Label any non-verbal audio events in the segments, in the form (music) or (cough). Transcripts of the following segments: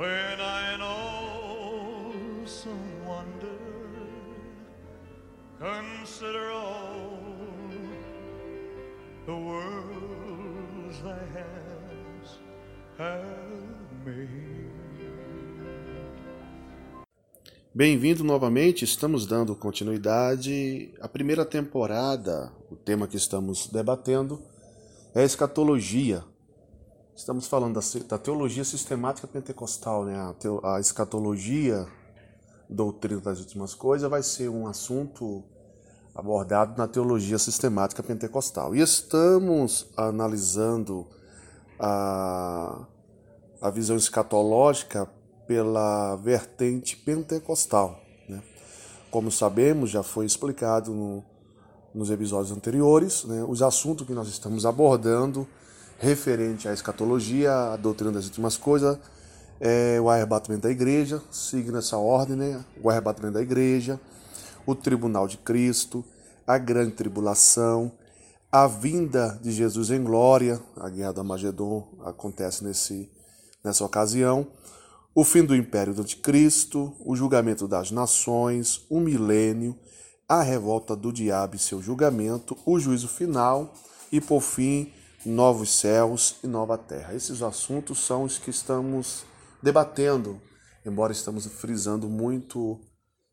when I know some wonder. Consider all the worlds thy hands have made. Bem-vindo novamente, estamos dando continuidade à primeira temporada. O tema que estamos debatendo é a escatologia. Estamos falando da, teologia sistemática pentecostal, né? A, a escatologia, doutrina das últimas coisas, vai ser um assunto abordado na teologia sistemática pentecostal. E estamos analisando a, a visão escatológica pela vertente pentecostal. Né? Como sabemos, já foi explicado no, nos episódios anteriores, né, os assuntos que nós estamos abordando referente à escatologia, à doutrina das últimas coisas, é o arrebatamento da igreja, seguindo essa ordem, né, o arrebatamento da igreja, o tribunal de Cristo, a grande tribulação, a vinda de Jesus em glória, a guerra do Magedon acontece nesse, nessa ocasião, o fim do império do anticristo, o julgamento das nações, o milênio, a revolta do diabo e seu julgamento, o juízo final e, por fim, novos céus e nova terra. Esses assuntos são os que estamos debatendo, embora estamos frisando muito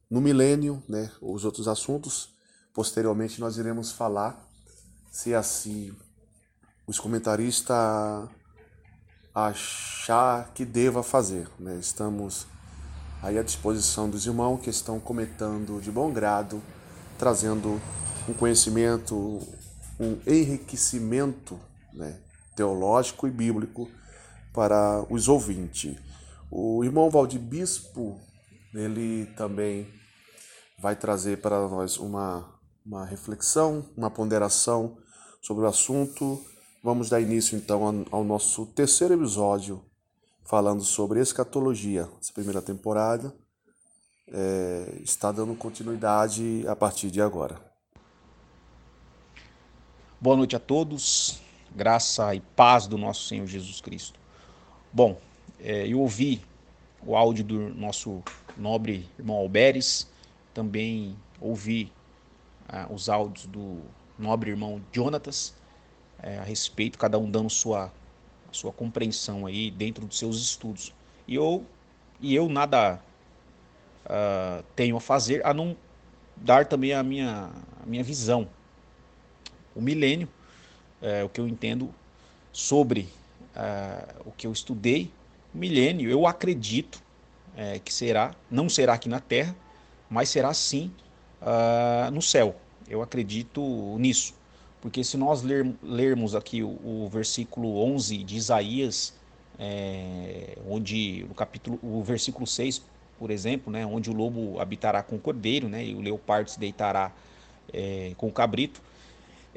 no milênio, né, os outros assuntos. Posteriormente nós iremos falar se assim os comentaristas achar que deva fazer. Né? Estamos aí à disposição dos irmãos que estão comentando de bom grado, trazendo um conhecimento, um enriquecimento né, teológico e bíblico para os ouvintes. O irmão Valdir Bispo, ele também vai trazer para nós uma, uma reflexão, uma ponderação sobre o assunto Vamos dar início então ao nosso terceiro episódio, falando sobre escatologia. Essa primeira temporada é, está dando continuidade a partir de agora. Boa noite a todos, graça e paz do nosso Senhor Jesus Cristo. Bom, é, eu ouvi o áudio do nosso nobre irmão Alberes, também ouvi ah, os áudios do nobre irmão Jonatas é, a respeito, cada um dando sua, sua compreensão aí dentro dos seus estudos. E eu, e eu nada uh, tenho a fazer a não dar também a minha, a minha visão. O milênio, é, o que eu entendo sobre uh, o que eu estudei, milênio, eu acredito é, que será, não será aqui na Terra, mas será sim uh, no céu. Eu acredito nisso. Porque se nós ler, lermos aqui o, o, versículo 11 de Isaías, é, onde o capítulo, o versículo 6, por exemplo, né, onde o lobo habitará com o cordeiro, né, e o leopardo se deitará é, com o cabrito,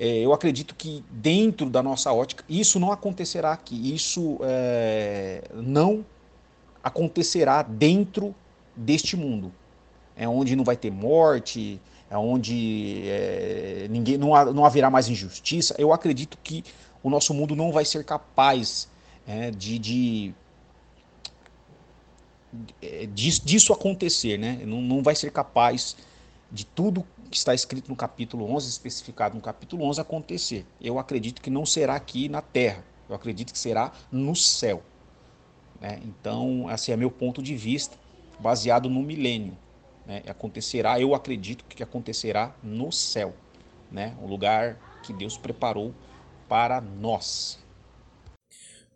é, eu acredito que dentro da nossa ótica isso não acontecerá aqui, isso é, não acontecerá dentro deste mundo, é onde não vai ter morte, onde é, ninguém não, não haverá mais injustiça, eu acredito que o nosso mundo não vai ser capaz é, de, de, de, disso acontecer, né? não vai ser capaz de tudo que está escrito no capítulo 11, especificado no capítulo 11, acontecer. Eu acredito que não será aqui na terra, eu acredito que será no céu. Né? Então, esse é meu ponto de vista, baseado no milênio né, acontecerá, eu acredito que acontecerá no céu, né, o lugar que Deus preparou para nós.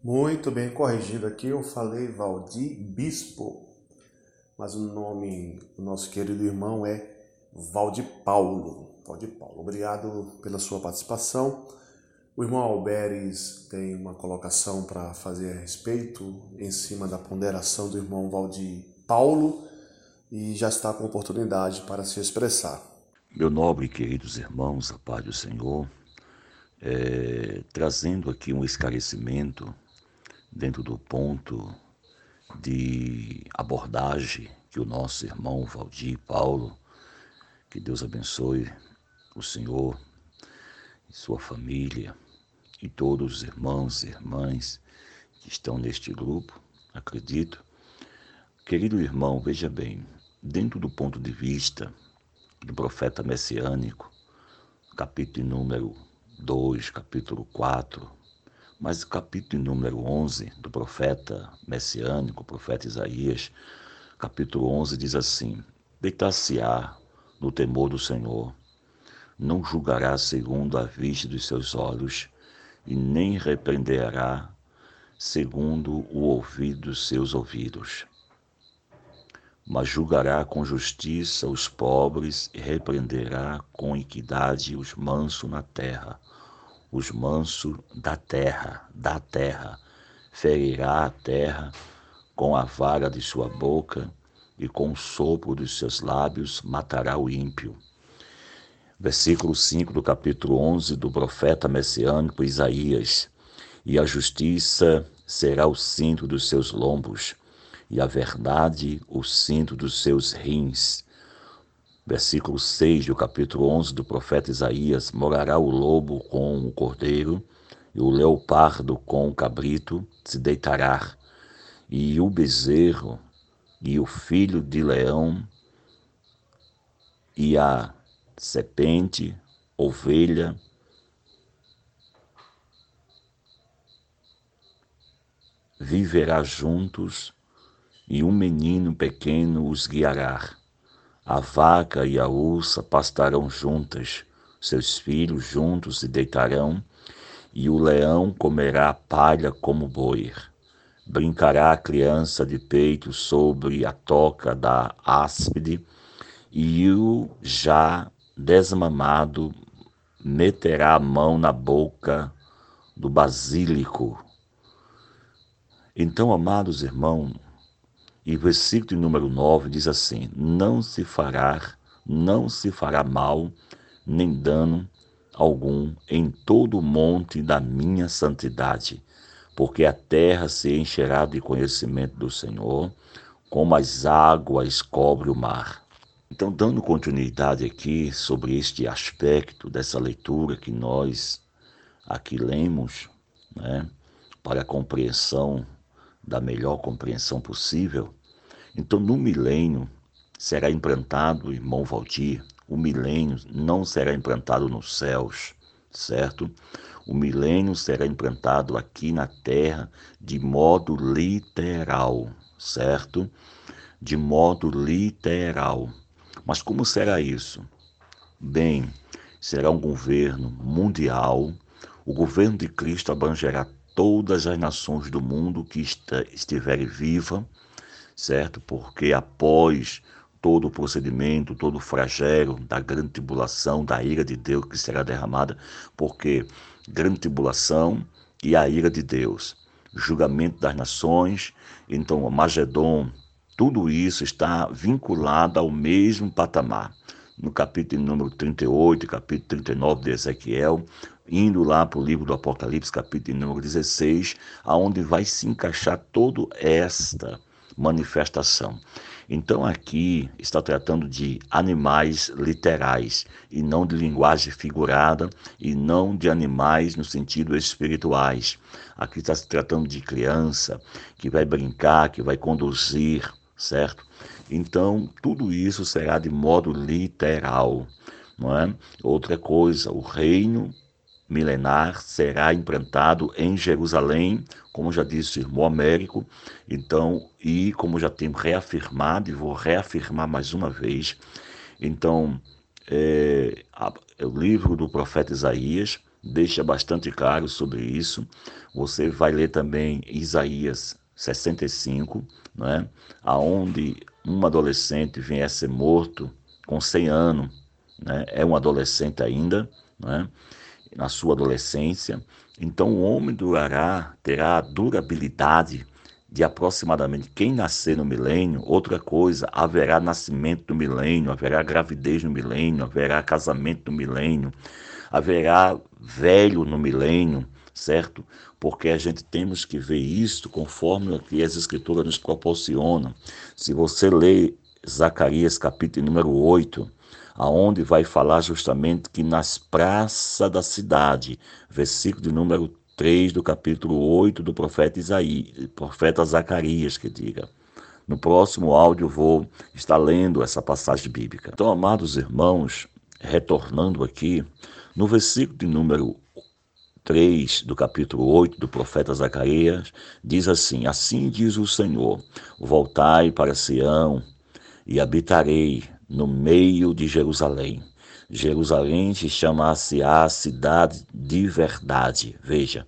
Muito bem corrigido aqui, eu falei Valdir Bispo, mas o nome do nosso querido irmão é Valdir Paulo. Valdir Paulo, obrigado pela sua participação. O irmão Alberes tem uma colocação para fazer a respeito em cima da ponderação do irmão Valdir Paulo e já está com oportunidade para se expressar. Meu nobre e queridos irmãos, a paz do Senhor, é, trazendo aqui um esclarecimento dentro do ponto de abordagem que o nosso irmão Valdir Paulo, que Deus abençoe o Senhor e sua família e todos os irmãos e irmãs que estão neste grupo, acredito, Querido irmão, veja bem, dentro do ponto de vista do profeta messiânico, capítulo número 2, capítulo 4, mas o capítulo número 11 do profeta messiânico, o profeta Isaías, capítulo 11 diz assim: Deitar-se-á no temor do Senhor, não julgará segundo a vista dos seus olhos, e nem repreenderá segundo o ouvido dos seus ouvidos mas julgará com justiça os pobres e repreenderá com equidade os mansos na terra. Os mansos da terra, da terra, ferirá a terra com a vara de sua boca e com o sopro dos seus lábios matará o ímpio. Versículo 5 do capítulo 11 do profeta messiânico Isaías. E a justiça será o cinto dos seus lombos e a verdade o cinto dos seus rins. Versículo 6 do capítulo 11 do profeta Isaías: Morará o lobo com o cordeiro, e o leopardo com o cabrito se deitará, e o bezerro e o filho de leão e a serpente, ovelha, viverá juntos e um menino pequeno os guiará. A vaca e a ursa pastarão juntas, seus filhos juntos se deitarão, e o leão comerá palha como boi. Brincará a criança de peito sobre a toca da áspide, e o já desmamado meterá a mão na boca do basílico. Então, amados irmãos, e versículo número 9 diz assim: Não se fará, não se fará mal, nem dano algum em todo o monte da minha santidade, porque a terra se encherá de conhecimento do Senhor, como as águas cobre o mar. Então, dando continuidade aqui sobre este aspecto dessa leitura que nós aqui lemos, né, para a compreensão da melhor compreensão possível. Então, no milênio, será implantado, irmão Valdir, o milênio não será implantado nos céus, certo? O milênio será implantado aqui na terra de modo literal, certo? De modo literal. Mas como será isso? Bem, será um governo mundial. O governo de Cristo abrangerá todas as nações do mundo que estiverem viva, certo? Porque após todo o procedimento, todo o flagelo da grande tribulação, da ira de Deus que será derramada, porque grande tribulação e a ira de Deus, julgamento das nações, então o Magedon, tudo isso está vinculado ao mesmo patamar. No capítulo número 38, capítulo 39 de Ezequiel, indo lá para o livro do Apocalipse, capítulo número 16, aonde vai se encaixar toda esta manifestação. Então aqui está tratando de animais literais e não de linguagem figurada e não de animais no sentido espirituais. Aqui está se tratando de criança que vai brincar, que vai conduzir, certo? Então tudo isso será de modo literal, não é? Outra coisa, o reino milenar será implantado em Jerusalém, como já disse o irmão Américo, então, e como já tenho reafirmado, e vou reafirmar mais uma vez, então, é, a, o livro do profeta Isaías deixa bastante claro sobre isso. Você vai ler também Isaías 65, né, aonde um adolescente vem a ser morto com 100 anos, né, é um adolescente ainda, né, na sua adolescência. Então o homem durará, terá a durabilidade de aproximadamente quem nascer no milênio, outra coisa, haverá nascimento no milênio, haverá gravidez no milênio, haverá casamento no milênio, haverá velho no milênio, certo? Porque a gente temos que ver isso conforme o que as escrituras nos proporcionam. Se você ler Zacarias capítulo número 8, aonde vai falar justamente que nas praças da cidade, versículo de número 3 do capítulo 8 do profeta Isaías, profeta Zacarias que diga, No próximo áudio vou estar lendo essa passagem bíblica. Então, amados irmãos, retornando aqui, no versículo de número 3 do capítulo 8 do profeta Zacarias, diz assim: Assim diz o Senhor: Voltai para Sião e habitarei no meio de Jerusalém. Jerusalém se chama-se-á cidade de verdade. Veja,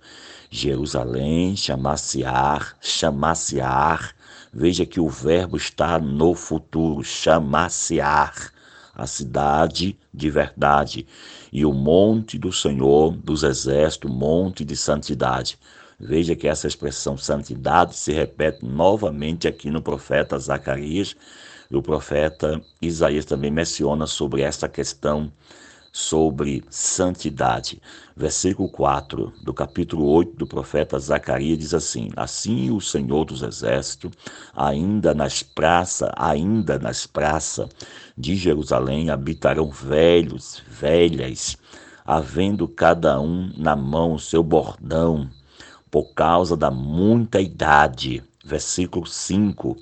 Jerusalém chama-se-á, chama-se-á Veja que o verbo está no futuro, chamar-se-á, a cidade de verdade, e o monte do Senhor dos exércitos, monte de santidade. Veja que essa expressão santidade se repete novamente aqui no profeta Zacarias, e o profeta Isaías também menciona sobre essa questão sobre santidade. Versículo 4 do capítulo 8 do profeta Zacarias diz assim: Assim o Senhor dos Exércitos, ainda nas praças, ainda nas praças de Jerusalém habitarão velhos, velhas, havendo cada um na mão o seu bordão, por causa da muita idade. Versículo 5: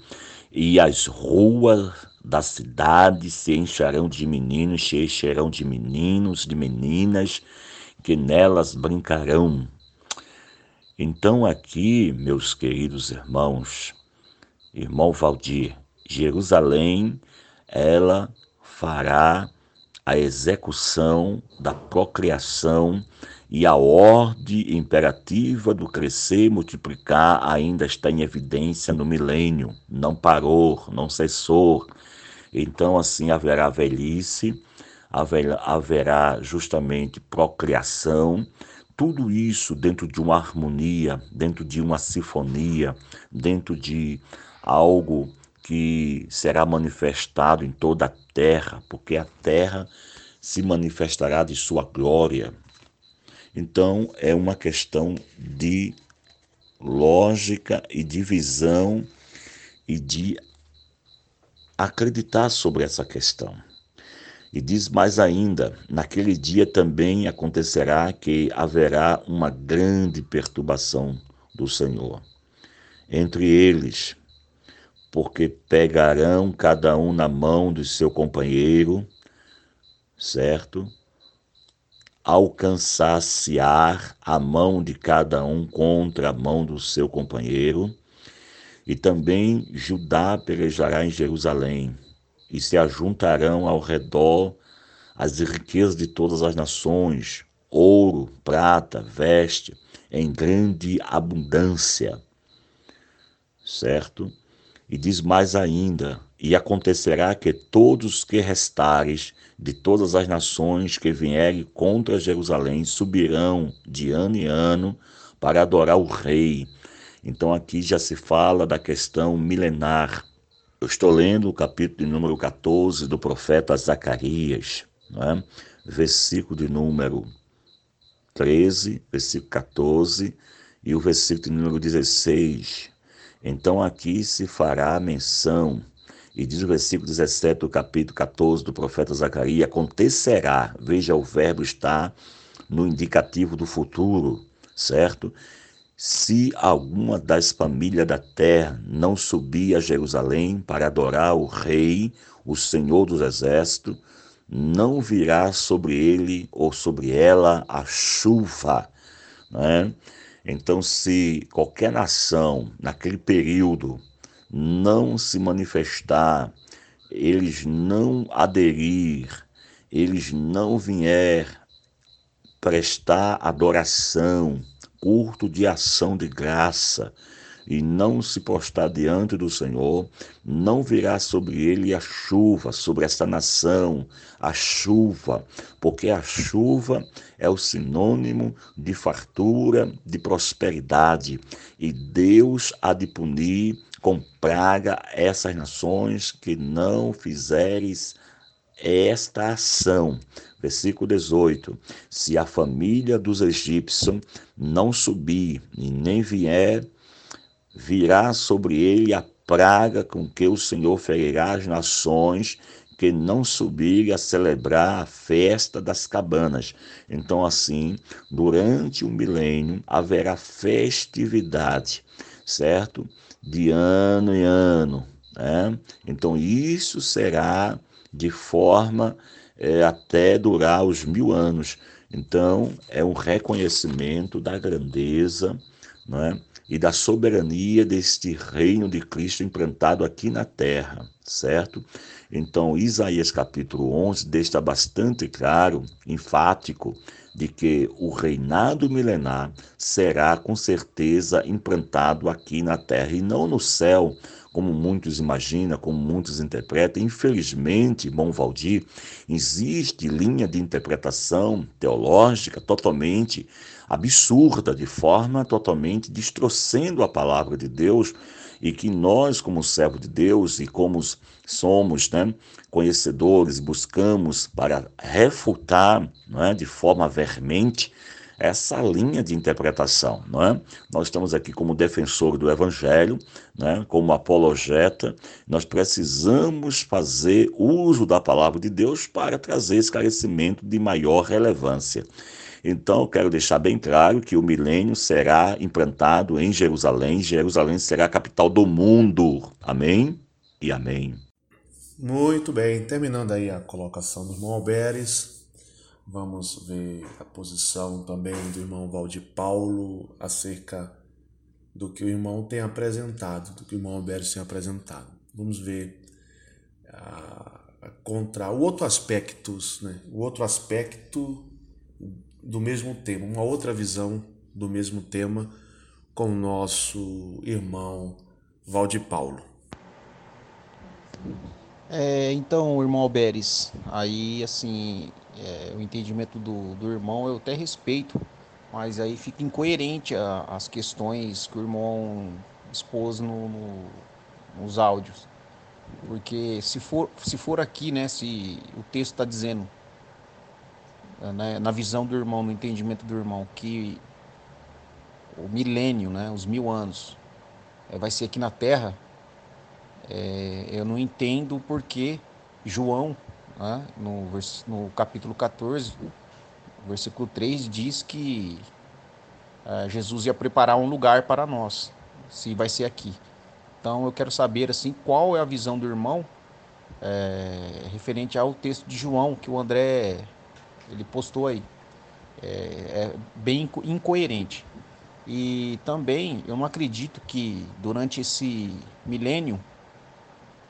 E as ruas da cidade se encharão de meninos, se encherão de meninos, de meninas, que nelas brincarão. Então, aqui, meus queridos irmãos, irmão Valdir, Jerusalém, ela fará a execução da procriação e a ordem imperativa do crescer e multiplicar ainda está em evidência no milênio, não parou, não cessou. Então, assim, haverá velhice, haverá justamente procriação, tudo isso dentro de uma harmonia, dentro de uma sinfonia, dentro de algo que será manifestado em toda a terra, porque a terra se manifestará de sua glória. Então, é uma questão de lógica e de visão e de acreditar sobre essa questão. E diz mais ainda: naquele dia também acontecerá que haverá uma grande perturbação do Senhor entre eles, porque pegarão cada um na mão do seu companheiro, certo? Alcançar-se-á a mão de cada um contra a mão do seu companheiro e também Judá pelejará em Jerusalém, e se ajuntarão ao redor as riquezas de todas as nações, ouro, prata, veste, em grande abundância. Certo? E diz mais ainda: E acontecerá que todos que restares de todas as nações que vierem contra Jerusalém subirão de ano em ano para adorar o Rei então aqui já se fala da questão milenar. Eu estou lendo o capítulo de número 14 do profeta Zacarias, é? versículo de número 13, versículo 14 e o versículo de número 16. Então aqui se fará menção, e diz o versículo 17 do capítulo 14 do profeta Zacarias: acontecerá, veja, o verbo está no indicativo do futuro, certo? Se alguma das famílias da terra não subir a Jerusalém para adorar o Rei, o Senhor dos Exércitos, não virá sobre ele ou sobre ela a chuva. Né? Então, se qualquer nação naquele período não se manifestar, eles não aderir, eles não vier prestar adoração, curto de ação de graça e não se postar diante do Senhor, não virá sobre ele a chuva, sobre esta nação, a chuva, porque a chuva é o sinônimo de fartura, de prosperidade, e Deus há de punir com praga essas nações que não fizeres esta ação. Versículo 18: Se a família dos egípcios não subir e nem vier, virá sobre ele a praga com que o Senhor ferirá as nações que não subirem a celebrar a festa das cabanas. Então, assim, durante o milênio haverá festividade, certo? De ano em ano, Né? Então, isso será de forma é, até durar os mil anos. Então, é um reconhecimento da grandeza né? E da soberania deste reino de Cristo implantado aqui na terra, certo? Então, Isaías capítulo 11 deixa bastante claro, enfático, de que o reinado milenar será com certeza implantado aqui na terra e não no céu, como muitos imaginam, como muitos interpretam. Infelizmente, bom Valdir, existe linha de interpretação teológica totalmente absurda, de forma totalmente distorcendo a palavra de Deus e que nós, como servo de Deus e como somos né, conhecedores, buscamos para refutar não é, de forma vermente essa linha de interpretação. Não é? Nós estamos aqui como defensor do Evangelho, né, como apologeta, nós precisamos fazer uso da palavra de Deus para trazer esclarecimento de maior relevância. Então, eu quero deixar bem claro que o milênio será implantado em Jerusalém. Jerusalém será a capital do mundo. Amém e amém. Muito bem, terminando aí a colocação do irmão Alberes, vamos ver a posição também do irmão Valdir Paulo acerca do que o irmão tem apresentado, do que o irmão Alberes tem apresentado. Vamos ver a, a contra o outro aspecto, né? O outro aspecto do mesmo tema, uma outra visão do mesmo tema com o nosso irmão Valdir Paulo. É, então, irmão Alberes, aí assim, é, o entendimento do, do irmão eu até respeito, mas aí fica incoerente a, as questões que o irmão expôs no, no, nos áudios. Porque se for, se for aqui, né, se o texto está dizendo né, na visão do irmão, no entendimento do irmão, que o milênio, né, os mil anos, é, vai ser aqui na Terra, é, eu não entendo porque João, né, no, no capítulo 14, versículo 3, diz que é, Jesus ia preparar um lugar para nós, se vai ser aqui. Então eu quero saber assim qual é a visão do irmão é, referente ao texto de João que o André ele postou aí. É, é bem incoerente. E também eu não acredito que durante esse milênio,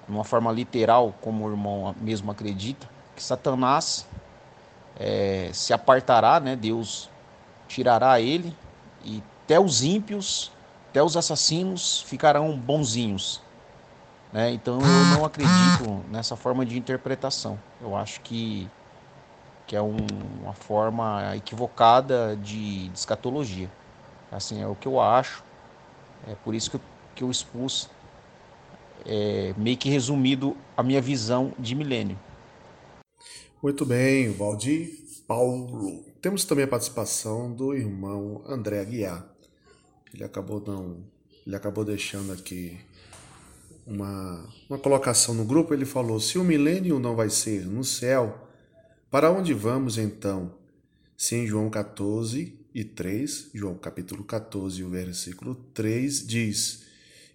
de uma forma literal, como o irmão mesmo acredita, que Satanás é, se apartará, né? Deus tirará ele e até os ímpios, até os assassinos ficarão bonzinhos. Né? Então eu não acredito nessa forma de interpretação. Eu acho que que é um, uma forma equivocada de, de escatologia. Assim, é o que eu acho, é por isso que eu, que eu expus, é, meio que resumido, a minha visão de milênio. Muito bem, Valdir Paulo. Temos também a participação do irmão André Aguiar. Ele acabou não, ele acabou deixando aqui uma, uma colocação no grupo. Ele falou: se o milênio não vai ser no céu, para onde vamos então? Se em João 14 e 3, João capítulo 14, o versículo 3 diz: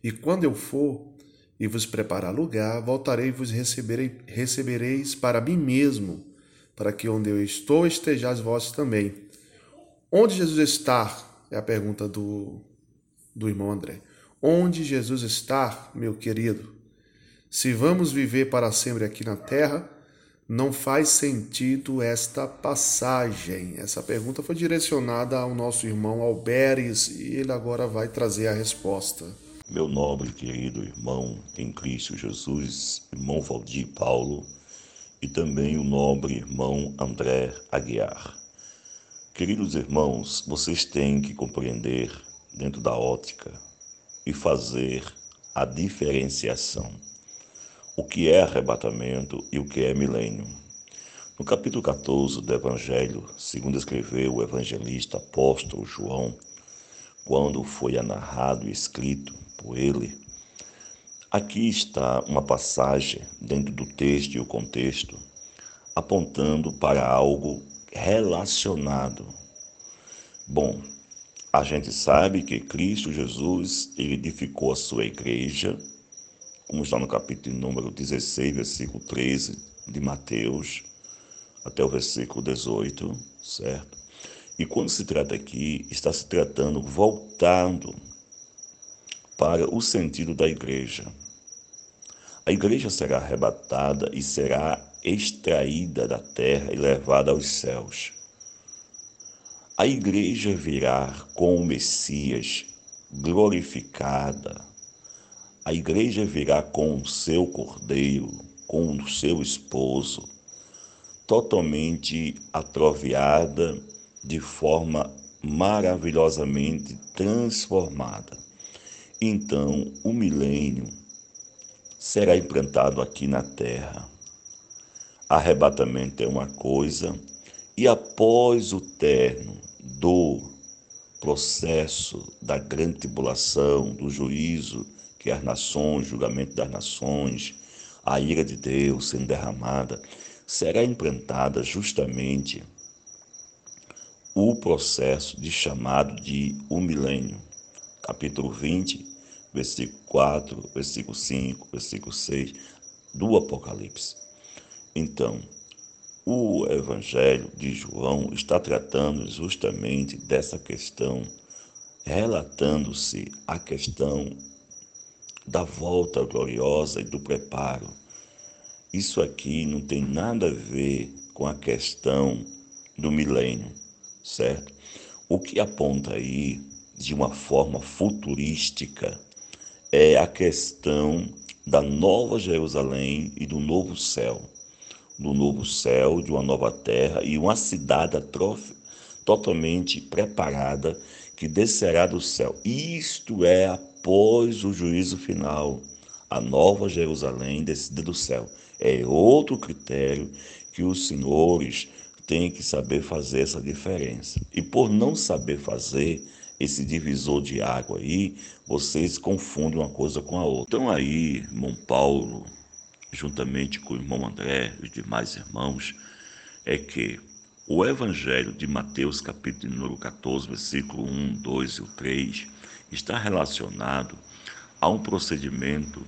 E quando eu for e vos preparar lugar, voltarei e vos receberei, recebereis para mim mesmo, para que onde eu estou estejais vós também. Onde Jesus está? É a pergunta do, do irmão André. Onde Jesus está, meu querido? Se vamos viver para sempre aqui na terra, não faz sentido esta passagem? Essa pergunta foi direcionada ao nosso irmão Alberes e ele agora vai trazer a resposta. Meu nobre querido irmão em Cristo Jesus, irmão Valdir Paulo, e também o nobre irmão André Aguiar. Queridos irmãos, vocês têm que compreender dentro da ótica e fazer a diferenciação o que é arrebatamento e o que é milênio. No capítulo 14 do Evangelho, segundo escreveu o evangelista apóstolo João, quando foi narrado e escrito por ele, aqui está uma passagem dentro do texto e o contexto, apontando para algo relacionado. Bom, a gente sabe que Cristo Jesus ele edificou a sua igreja como está no capítulo número 16, versículo 13 de Mateus, até o versículo 18, certo? E quando se trata aqui, está se tratando voltando para o sentido da igreja. A igreja será arrebatada e será extraída da terra e levada aos céus. A igreja virá com o Messias glorificada. A igreja virá com o seu cordeiro, com o seu esposo, totalmente atroviada, de forma maravilhosamente transformada. Então, o milênio será implantado aqui na terra. Arrebatamento é uma coisa, e após o terno do processo da grande tribulação, do juízo que as nações, julgamento das nações, a ira de Deus sendo derramada, será implantada justamente o processo de chamado de o milênio. Capítulo 20, versículo 4, versículo 5, versículo 6 do Apocalipse. Então, o Evangelho de João está tratando justamente dessa questão, relatando-se a questão da volta gloriosa e do preparo. Isso aqui não tem nada a ver com a questão do milênio, certo? O que aponta aí de uma forma futurística é a questão da nova Jerusalém e do novo céu do novo céu, de uma nova terra e uma cidade totalmente preparada que descerá do céu. Isto é após o juízo final, a nova Jerusalém descida do céu. É outro critério que os senhores têm que saber fazer essa diferença. E por não saber fazer esse divisor de água aí, vocês confundem uma coisa com a outra. Então aí, irmão Paulo, juntamente com o irmão André e os demais irmãos, é que o Evangelho de Mateus, capítulo número 14, versículo 1, 2 e 3, está relacionado a um procedimento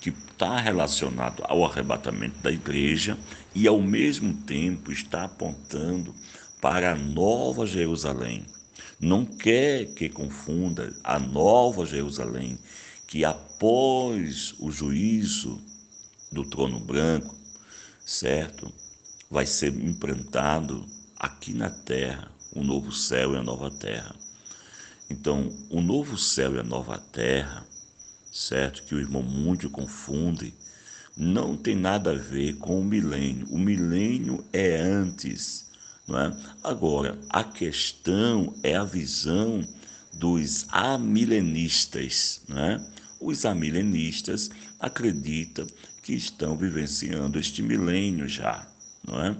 que está relacionado ao arrebatamento da igreja e, ao mesmo tempo, está apontando para a nova Jerusalém. Não quer que confunda a nova Jerusalém, que após o juízo do trono branco, certo? Vai ser implantado aqui na terra o novo céu e a nova terra. Então, o novo céu e a nova terra, certo? Que o irmão muito confunde, não tem nada a ver com o milênio. O milênio é antes, é? Agora, a questão é a visão dos amilenistas, é? Os amilenistas acreditam que estão vivenciando este milênio já, não é?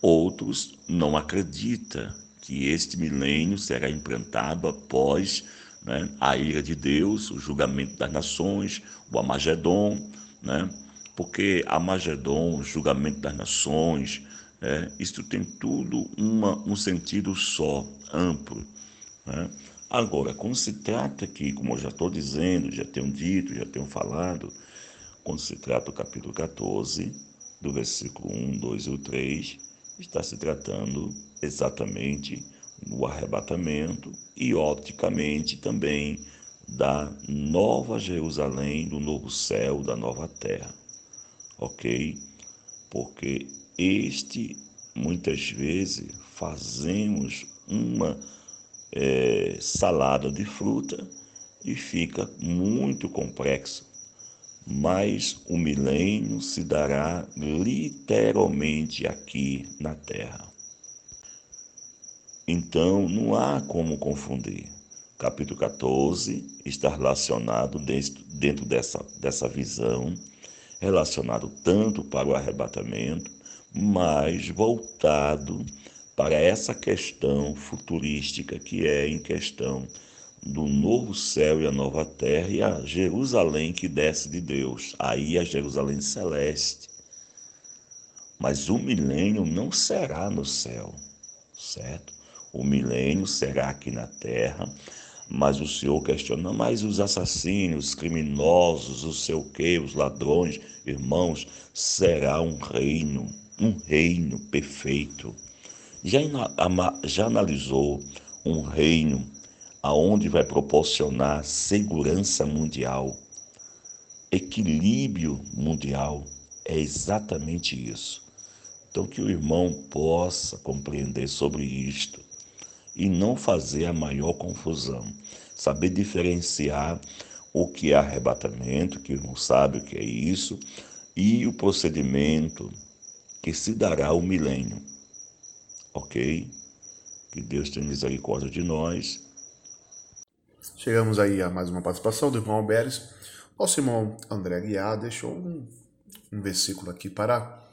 Outros não acreditam que este milênio será implantado após né, a ira de Deus, o julgamento das nações, o Amagedon, né? porque Amagedon, o julgamento das nações, é, isso tem tudo uma, um sentido só, amplo. Né? Agora, quando se trata aqui, como eu já estou dizendo, já tenho dito, já tenho falado, quando se trata do capítulo 14, do versículo 1, 2 e 3, está se tratando exatamente do arrebatamento e, opticamente, também da nova Jerusalém, do novo céu, da nova terra. Ok? Porque este, muitas vezes, fazemos uma é, salada de fruta e fica muito complexo mas o milênio se dará literalmente aqui na Terra. Então, não há como confundir. Capítulo 14 está relacionado dentro dessa, dessa visão, relacionado tanto para o arrebatamento, mas voltado para essa questão futurística que é em questão do novo céu e a nova terra e a Jerusalém que desce de Deus. Aí a Jerusalém celeste. Mas o milênio não será no céu, certo? O milênio será aqui na terra, Mas o Senhor questiona, mas os assassinos, os criminosos, o seu quê, os ladrões, irmãos, será um reino, um reino perfeito. Já, já analisou um reino aonde vai proporcionar segurança mundial, equilíbrio mundial? É exatamente isso. Então, que o irmão possa compreender sobre isto e não fazer a maior confusão. Saber diferenciar o que é arrebatamento, que não sabe o que é isso, e o procedimento que se dará o milênio. Ok? Que Deus tenha misericórdia de nós. Chegamos aí a mais uma participação do irmão Alberes. Nosso irmão André Guiar deixou um, um versículo aqui para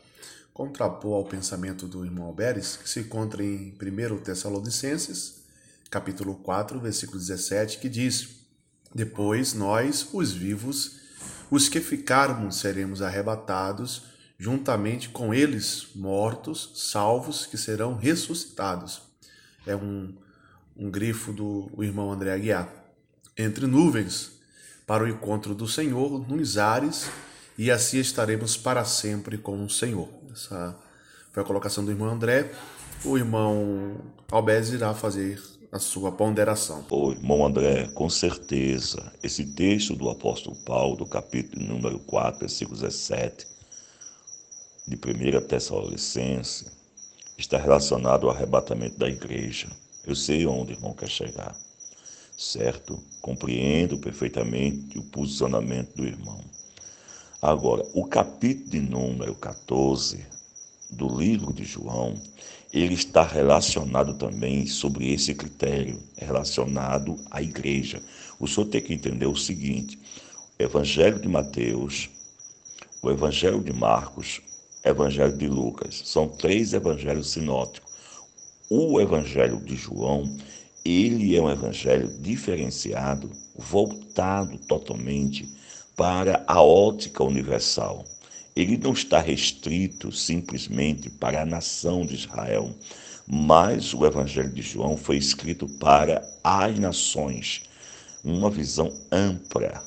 contrapor ao pensamento do irmão Alberes, que se encontra em 1 Tessalonicenses, capítulo 4, versículo 17, que diz: Depois nós, os vivos, os que ficarmos, seremos arrebatados juntamente com eles, mortos, salvos, que serão ressuscitados. É um, um grifo do irmão André Aguiar. Entre nuvens, para o encontro do Senhor nos ares, e assim estaremos para sempre com o Senhor. Essa foi a colocação do irmão André. O irmão Albez irá fazer a sua ponderação. O irmão André, com certeza, esse texto do apóstolo Paulo, do capítulo número 4, versículo 17, de 1 Tessalonicense, está relacionado ao arrebatamento da igreja. Eu sei onde irmão quer chegar, certo? Compreendo perfeitamente o posicionamento do irmão. Agora, o capítulo de número 14 do livro de João, ele está relacionado também sobre esse critério, é relacionado à igreja. O senhor tem que entender o seguinte: o Evangelho de Mateus, o Evangelho de Marcos, Evangelho de Lucas, são três evangelhos sinóticos. O Evangelho de João, ele é um evangelho diferenciado, voltado totalmente para a ótica universal. Ele não está restrito simplesmente para a nação de Israel, mas o Evangelho de João foi escrito para as nações, uma visão ampla,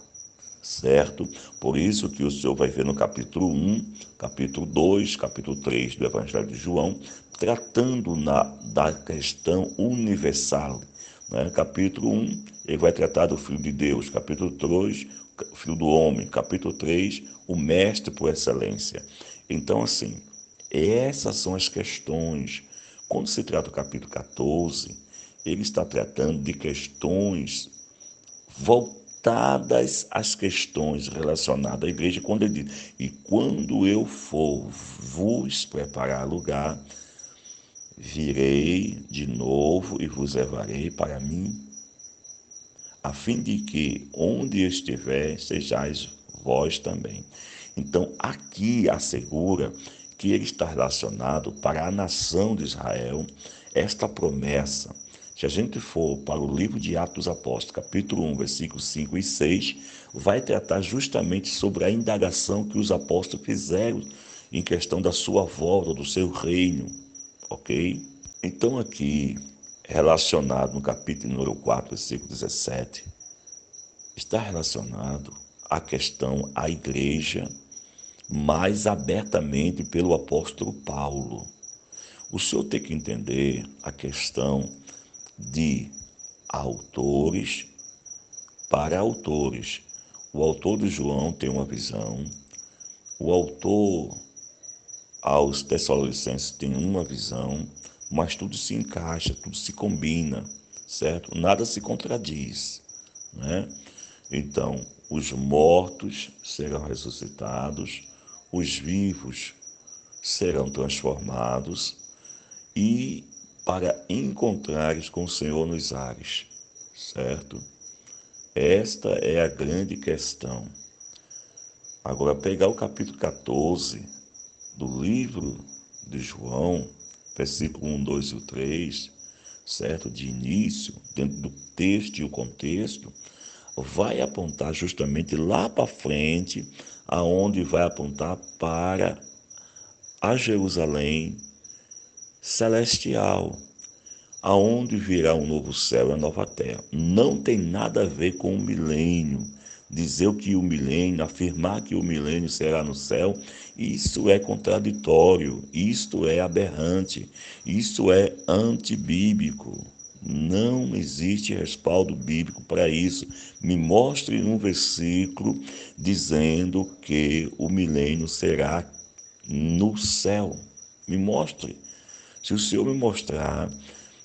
certo? Por isso que o Senhor vai ver no capítulo 1, capítulo 2, capítulo 3 do Evangelho de João, tratando na, da questão universal. Né? Capítulo 1, ele vai tratar do Filho de Deus. Capítulo 2, filho do homem, capítulo 3, o mestre por excelência. Então, assim, essas são as questões. Quando se trata do capítulo 14, ele está tratando de questões voltadas às questões relacionadas à igreja, quando ele diz: E quando eu for vos preparar lugar, virei de novo e vos levarei para mim a fim de que onde estiver sejais vós também. Então, aqui assegura que ele está relacionado para a nação de Israel, esta promessa. Se a gente for para o livro de Atos dos Apóstolos, capítulo 1, versículos 5 e 6, vai tratar justamente sobre a indagação que os apóstolos fizeram em questão da sua volta, do seu reino, ok? Então aqui relacionado no capítulo número 4, versículo 17, está relacionado à questão à igreja mais abertamente pelo apóstolo Paulo. O senhor tem que entender a questão de autores para autores. O autor de João tem uma visão, o autor aos Tessalonicenses tem uma visão, mas tudo se encaixa, tudo se combina, certo? Nada se contradiz, né? Então, os mortos serão ressuscitados, os vivos serão transformados e para encontrares com o Senhor nos ares, certo? Esta é a grande questão. Agora, pegar o capítulo 14 do livro de João, versículo 1, 2 e 3, certo? De início, dentro do texto e o contexto, vai apontar justamente lá para frente, aonde vai apontar para a Jerusalém celestial, aonde virá um novo céu e uma nova terra. Não tem nada a ver com o milênio. Dizer que o milênio, afirmar que o milênio será no céu, isso é contraditório, isto é aberrante, isso é antibíblico. Não existe respaldo bíblico para isso. Me mostre um versículo dizendo que o milênio será no céu. Me mostre. Se o Senhor me mostrar,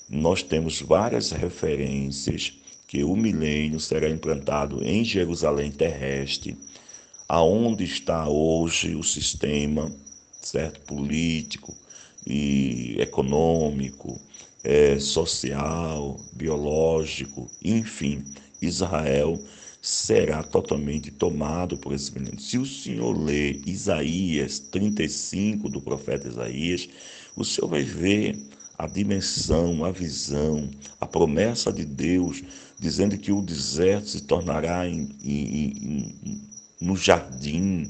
nós temos várias referências que o milênio será implantado em Jerusalém terrestre, aonde está hoje o sistema certo político e econômico, é, social, biológico, enfim, Israel será totalmente tomado por esse milênio. Se o senhor ler Isaías 35 do profeta Isaías, o senhor vai ver a dimensão, a visão, a promessa de Deus, dizendo que o deserto se tornará em, em, em, no jardim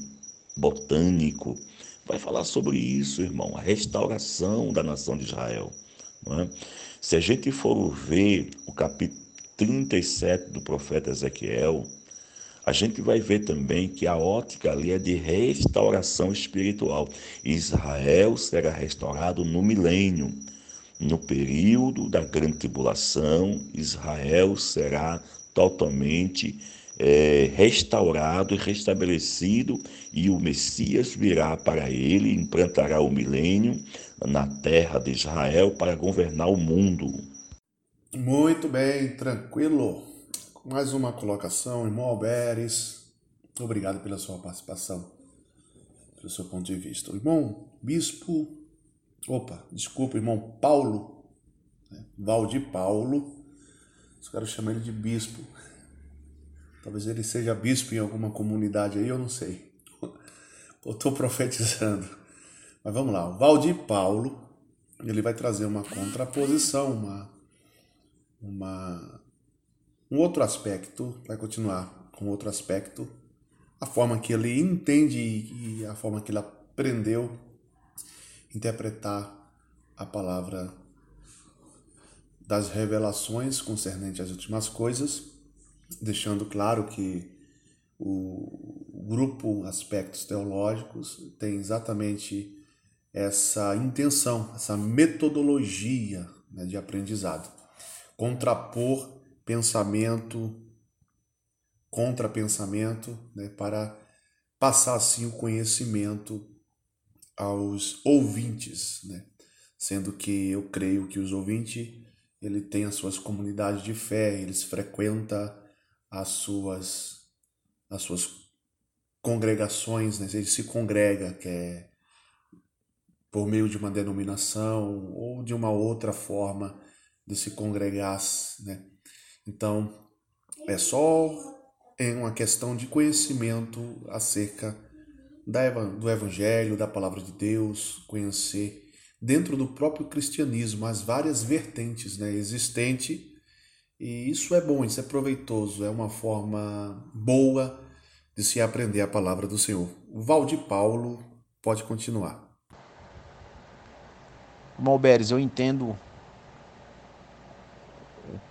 botânico. Vai falar sobre isso, irmão, a restauração da nação de Israel. É? Se a gente for ver o capítulo 37 do profeta Ezequiel, a gente vai ver também que a ótica ali é de restauração espiritual. Israel será restaurado no milênio. No período da grande tribulação, Israel será totalmente é, restaurado e restabelecido, e o Messias virá para ele, implantará o milênio na terra de Israel para governar o mundo. Muito bem, tranquilo. Mais uma colocação, irmão Alberes. Obrigado pela sua participação, pelo seu ponto de vista. O irmão Bispo, opa, desculpa, irmão Paulo, né? Valdir Paulo, os caras chamam ele de Bispo. Talvez ele seja bispo em alguma comunidade aí, eu não sei. (laughs) Eu estou profetizando. Mas vamos lá. O Valdir Paulo, ele vai trazer uma contraposição, uma, uma, um outro aspecto, vai continuar com outro aspecto, a forma que ele entende e a forma que ele aprendeu interpretar a palavra das revelações concernente às últimas coisas deixando claro que o grupo Aspectos Teológicos tem exatamente essa intenção, essa metodologia né, de aprendizado. Contrapor pensamento contra pensamento né, para passar assim o conhecimento aos ouvintes, né? sendo que eu creio que os ouvintes ele tem as suas comunidades de fé, eles frequentam as suas, as suas congregações, né? ele se congrega, que é por meio de uma denominação ou de uma outra forma de se congregar, né? Então, é só uma questão de conhecimento acerca do Evangelho, da Palavra de Deus, conhecer dentro do próprio cristianismo as várias vertentes né, existentes e isso é bom, isso é proveitoso, é uma forma boa de se aprender a palavra do Senhor. O Valdir Paulo pode continuar. Malberes, eu entendo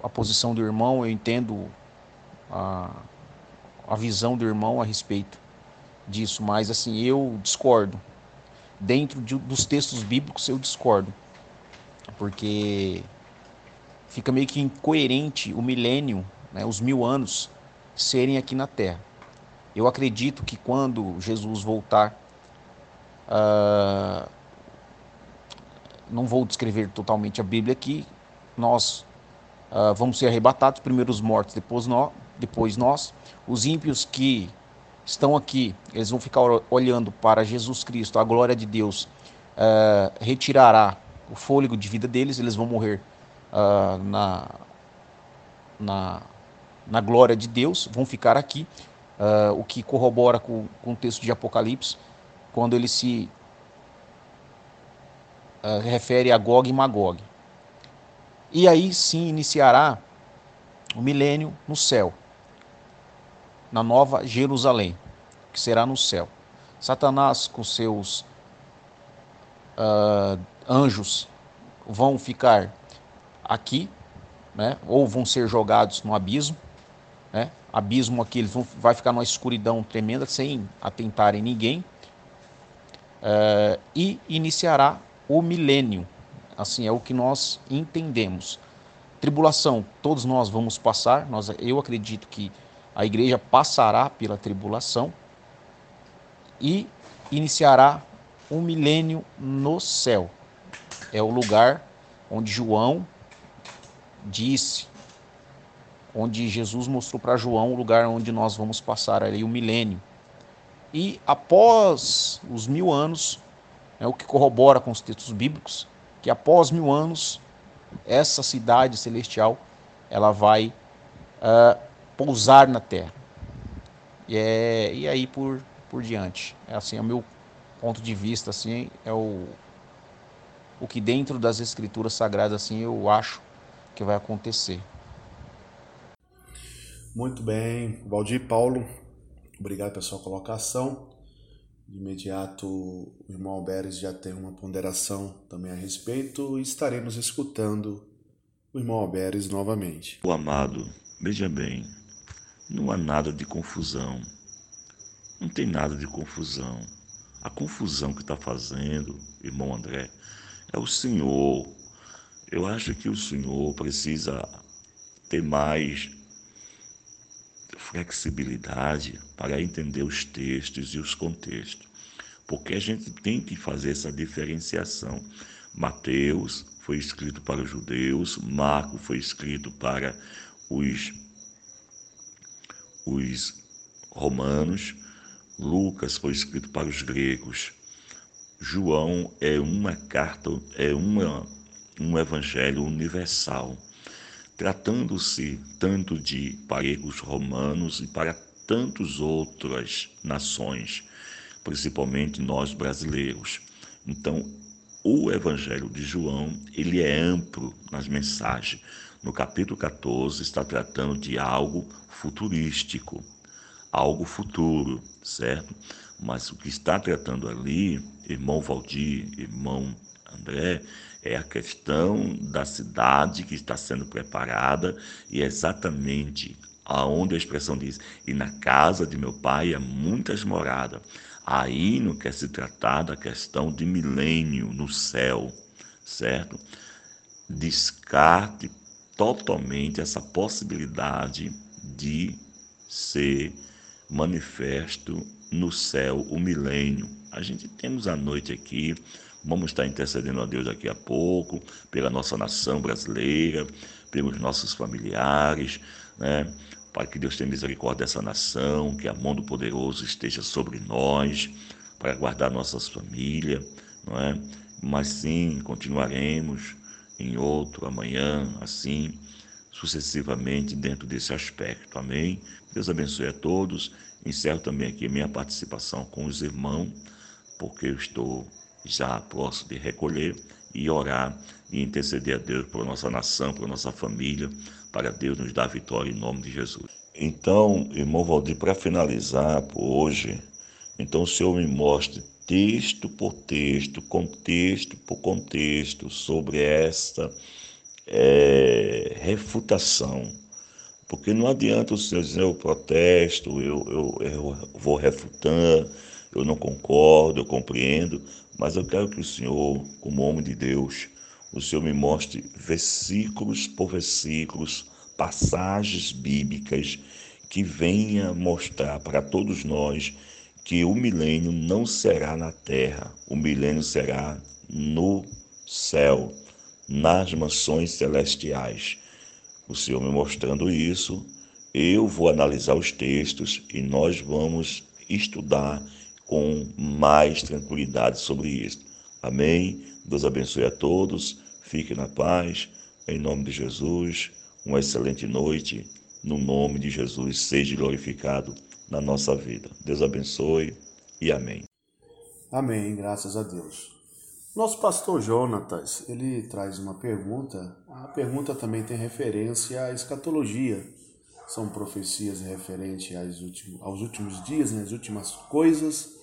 a posição do irmão, eu entendo a, a visão do irmão a respeito disso, mas assim, eu discordo. Dentro de, dos textos bíblicos eu discordo. Porque fica meio que incoerente o milênio, né, os mil anos, serem aqui na Terra. Eu acredito que quando Jesus voltar, uh, não vou descrever totalmente a Bíblia aqui, nós uh, vamos ser arrebatados, primeiro os mortos, depois nós, depois nós. Os ímpios que estão aqui, eles vão ficar olhando para Jesus Cristo, a glória de Deus, uh, retirará o fôlego de vida deles, eles vão morrer uh, na, na, na glória de Deus, vão ficar aqui, uh, o que corrobora com, com o texto de Apocalipse, quando ele se refere a Gog e Magog. E aí sim iniciará o milênio no céu, na nova Jerusalém, que será no céu. Satanás com seus uh, anjos vão ficar aqui, né? ou vão ser jogados no abismo. Né? Abismo aqui, eles vão vai ficar numa escuridão tremenda sem atentarem ninguém. É, e iniciará o milênio. Assim é o que nós entendemos. Tribulação, todos nós vamos passar. Nós, eu acredito que a igreja passará pela tribulação e iniciará um milênio no céu. É o lugar onde João disse, onde Jesus mostrou para João o lugar onde nós vamos passar ali o milênio. E após os mil anos, é o que corrobora com os textos bíblicos, que após mil anos, essa cidade celestial ela vai uh, pousar na terra. E, é, e aí por, por diante. É assim, é o meu ponto de vista, assim, é o, o que dentro das escrituras sagradas, assim, eu acho que vai acontecer. Muito bem, Valdir Paulo, obrigado pela sua colocação. De imediato, o irmão Alberes já tem uma ponderação também a respeito e estaremos escutando o irmão Alberes novamente. O amado, veja bem, não há nada de confusão. Não tem nada de confusão. A confusão que está fazendo, irmão André, é o Senhor. Eu acho que o Senhor precisa ter mais flexibilidade para entender os textos e os contextos, porque a gente tem que fazer essa diferenciação. Mateus foi escrito para os judeus, Marco foi escrito para os, os romanos, Lucas foi escrito para os gregos. João é uma carta, é uma, um evangelho universal, tratando-se tanto de para os romanos e para tantas outras nações, principalmente nós brasileiros. Então, o evangelho de João, ele é amplo nas mensagens. No capítulo 14 está tratando de algo futurístico, algo futuro, certo? Mas o que está tratando ali, irmão Valdir, irmão André, é a questão da cidade que está sendo preparada e é exatamente aonde a expressão diz: e na casa de meu pai há muitas moradas. Aí não quer se tratar da questão de milênio no céu, certo? Descarte totalmente essa possibilidade de ser manifesto no céu o milênio. A gente temos a noite aqui, vamos estar intercedendo a Deus daqui a pouco, pela nossa nação brasileira, pelos nossos familiares, né? Para que Deus tenha misericórdia dessa nação, que a mão do poderoso esteja sobre nós, para guardar nossas famílias, não é? Mas sim, continuaremos em outro amanhã, assim, sucessivamente dentro desse aspecto. Amém? Deus abençoe a todos. Encerro também aqui minha participação com os irmãos, porque eu estou já próximo de recolher e orar e interceder a Deus por nossa nação, por nossa família, para Deus nos dar vitória em nome de Jesus. Então, irmão Valdir, para finalizar por hoje, então o Senhor me mostre texto por texto, contexto por contexto sobre esta é, refutação. Porque não adianta o senhor dizer eu protesto, eu, eu, eu vou refutando, eu não concordo, eu compreendo, mas eu quero que o senhor, como homem de Deus, o senhor me mostre versículos por versículos, passagens bíblicas que venha mostrar para todos nós que o milênio não será na terra, o milênio será no céu nas mansões celestiais. O Senhor me mostrando isso, eu vou analisar os textos e nós vamos estudar com mais tranquilidade sobre isso. Amém? Deus abençoe a todos. Fique na paz. Em nome de Jesus. Uma excelente noite. No nome de Jesus, seja glorificado na nossa vida. Deus abençoe e amém. Amém. Graças a Deus. Nosso pastor Jonatas, ele traz uma pergunta. A pergunta também tem referência à escatologia. São profecias referentes aos últimos, dias, né, as últimas coisas.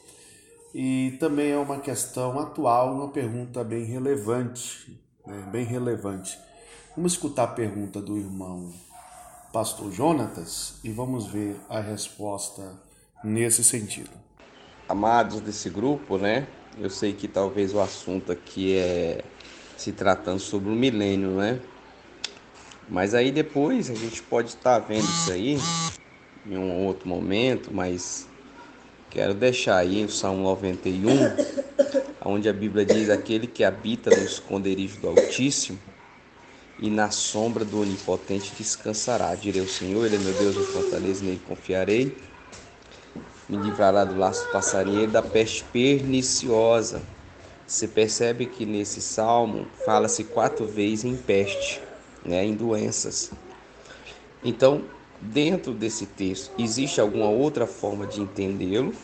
E também é uma questão atual, uma pergunta bem relevante, né, bem relevante. Vamos escutar a pergunta do irmão Pastor Jonatas e vamos ver a resposta nesse sentido. Amados desse grupo, né? Eu sei que talvez o assunto aqui é se tratando sobre o milênio, né? Mas aí depois a gente pode estar vendo isso aí em um outro momento, mas quero deixar aí o Salmo 91, onde a Bíblia diz: Aquele que habita no esconderijo do Altíssimo e na sombra do Onipotente descansará. Direi o Senhor, Ele é meu Deus, eu fortaleço, nele confiarei. Me livrará do laço e da peste perniciosa. Você percebe que nesse salmo fala-se quatro vezes em peste, né, em doenças. Então, dentro desse texto, existe alguma outra forma de entendê-lo?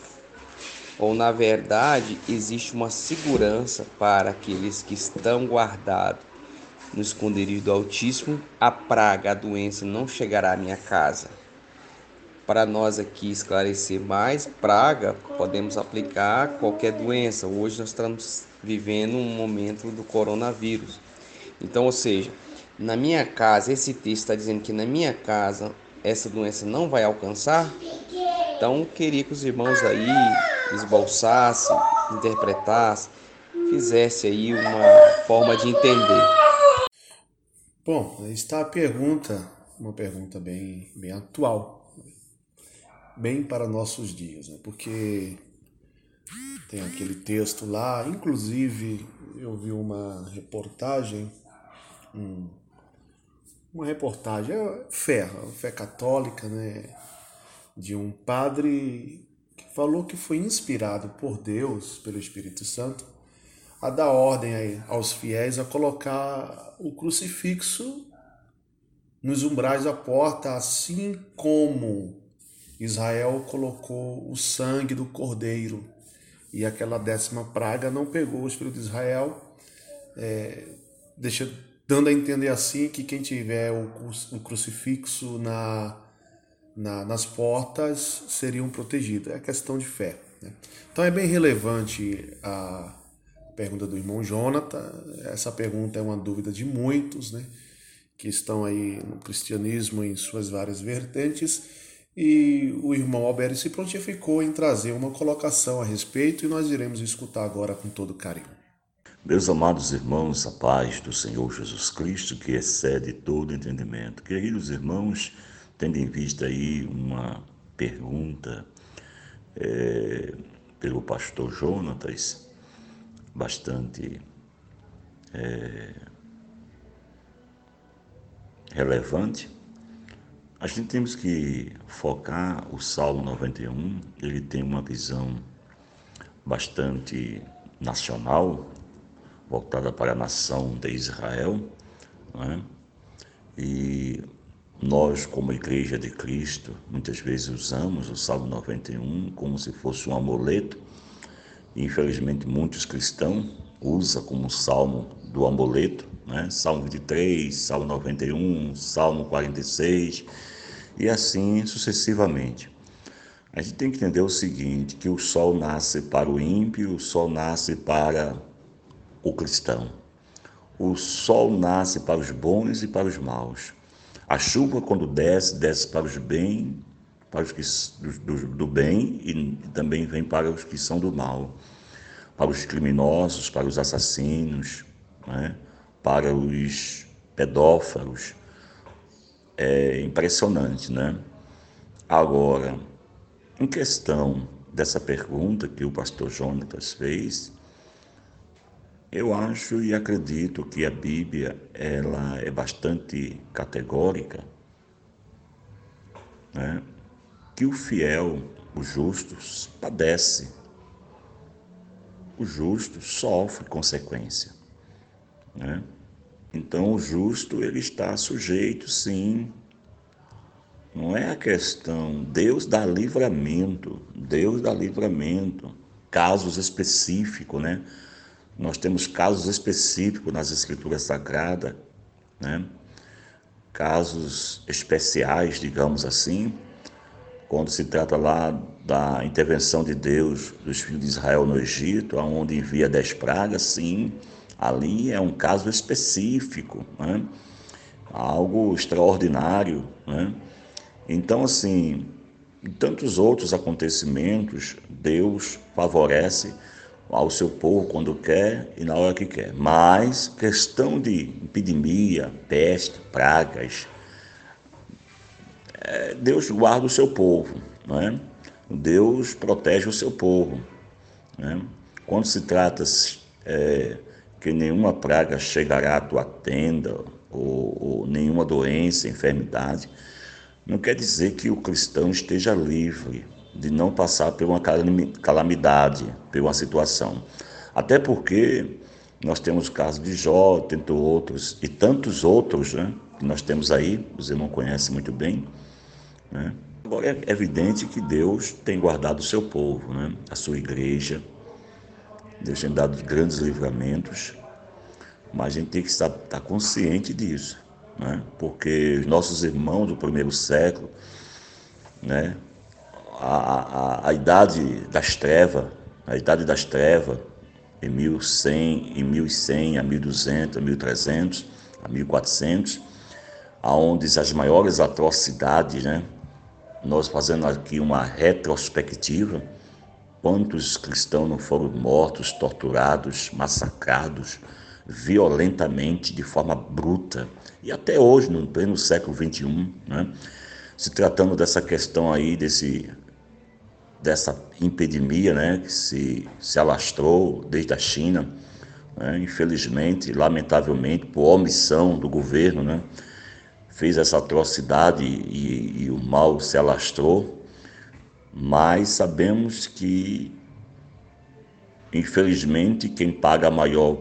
Ou, na verdade, existe uma segurança para aqueles que estão guardados no esconderijo do Altíssimo? A praga, a doença não chegará à minha casa. Para nós aqui esclarecer mais, praga podemos aplicar qualquer doença. Hoje nós estamos vivendo um momento do coronavírus. Então, ou seja, na minha casa, esse texto está dizendo que na minha casa essa doença não vai alcançar. Então, queria que os irmãos aí esboçassem, interpretassem, fizesse aí uma forma de entender. Bom, aí está a pergunta, uma pergunta bem, bem atual, bem para nossos dias, né? porque tem aquele texto lá, inclusive eu vi uma reportagem, um, uma reportagem, é fé, fé católica, né? De um padre que falou que foi inspirado por Deus, pelo Espírito Santo, a dar ordem aos fiéis a colocar o crucifixo nos umbrais da porta, assim como Israel colocou o sangue do cordeiro e aquela décima praga não pegou o espírito de Israel, é, deixa, dando a entender assim que quem tiver o, o crucifixo na, na, nas portas seriam protegidos. É questão de fé. Né? Então é bem relevante a pergunta do irmão Jonathan. Essa pergunta é uma dúvida de muitos, né? Que estão aí no cristianismo em suas várias vertentes. E o irmão Alberto se prontificou em trazer uma colocação a respeito e nós iremos escutar agora com todo carinho. Meus amados irmãos, a paz do Senhor Jesus Cristo, que excede todo entendimento. Queridos irmãos, tendo em vista aí uma pergunta é, pelo pastor Jonatas, bastante é, relevante, a gente temos que focar o Salmo 91, ele tem uma visão bastante nacional, voltada para a nação de Israel, né? e nós, como Igreja de Cristo, muitas vezes usamos o Salmo 91 como se fosse um amuleto infelizmente muitos cristãos usam como salmo do amuleto, né? Salmo 23, Salmo 91, Salmo 46 e assim sucessivamente. A gente tem que entender o seguinte, que o sol nasce para o ímpio, o sol nasce para o cristão. O sol nasce para os bons e para os maus. A chuva, quando desce, desce para os bem, para os que do, do, bem e também vem para os que são do mal, para os criminosos, para os assassinos, né? para os pedófilos. É impressionante, né? Agora, em questão dessa pergunta que o pastor Jonatas fez, eu acho e acredito que a Bíblia ela é bastante categórica, né? que o fiel, o justo, padece. O justo sofre consequência. Né? Então o justo ele está sujeito, sim. Não é a questão. Deus dá livramento. Deus dá livramento. Casos específicos, né? Nós temos casos específicos nas Escrituras Sagradas, né? Casos especiais, digamos assim, quando se trata lá da intervenção de Deus dos filhos de Israel no Egito, onde envia dez pragas, sim, ali é um caso específico. Né? algo extraordinário, né? Então, assim, em tantos outros acontecimentos, Deus favorece ao seu povo quando quer e na hora que quer. Mas questão de epidemia, peste, pragas, é, Deus guarda o seu povo, né? Deus protege o seu povo. Né? Quando se trata é, que nenhuma praga chegará à tua tenda, ou, ou nenhuma doença, enfermidade, não quer dizer que o cristão esteja livre de não passar por uma calamidade, por uma situação. Até porque nós temos o caso de Jó, tanto outros, e tantos outros né, que nós temos aí, os irmãos conhecem muito bem. Né? Agora é evidente que Deus tem guardado o seu povo, né? a sua igreja. Deus tem dado grandes livramentos, mas a gente tem que estar, estar consciente disso né? porque os nossos irmãos do primeiro século, né? A, a, a idade das trevas, a idade das trevas, em 1100, em 1100 a 1200, a 1300, a 1400, aonde as maiores atrocidades, né? Nós fazendo aqui uma retrospectiva, quantos cristãos não foram mortos, torturados, massacrados, violentamente, de forma bruta, e até hoje, no pleno século XXI, né, se tratando dessa questão aí, desse, dessa epidemia né, que se, se alastrou desde a China, né, infelizmente, lamentavelmente, por omissão do governo, né, fez essa atrocidade e, e o mal se alastrou, mas sabemos que, infelizmente, quem paga maior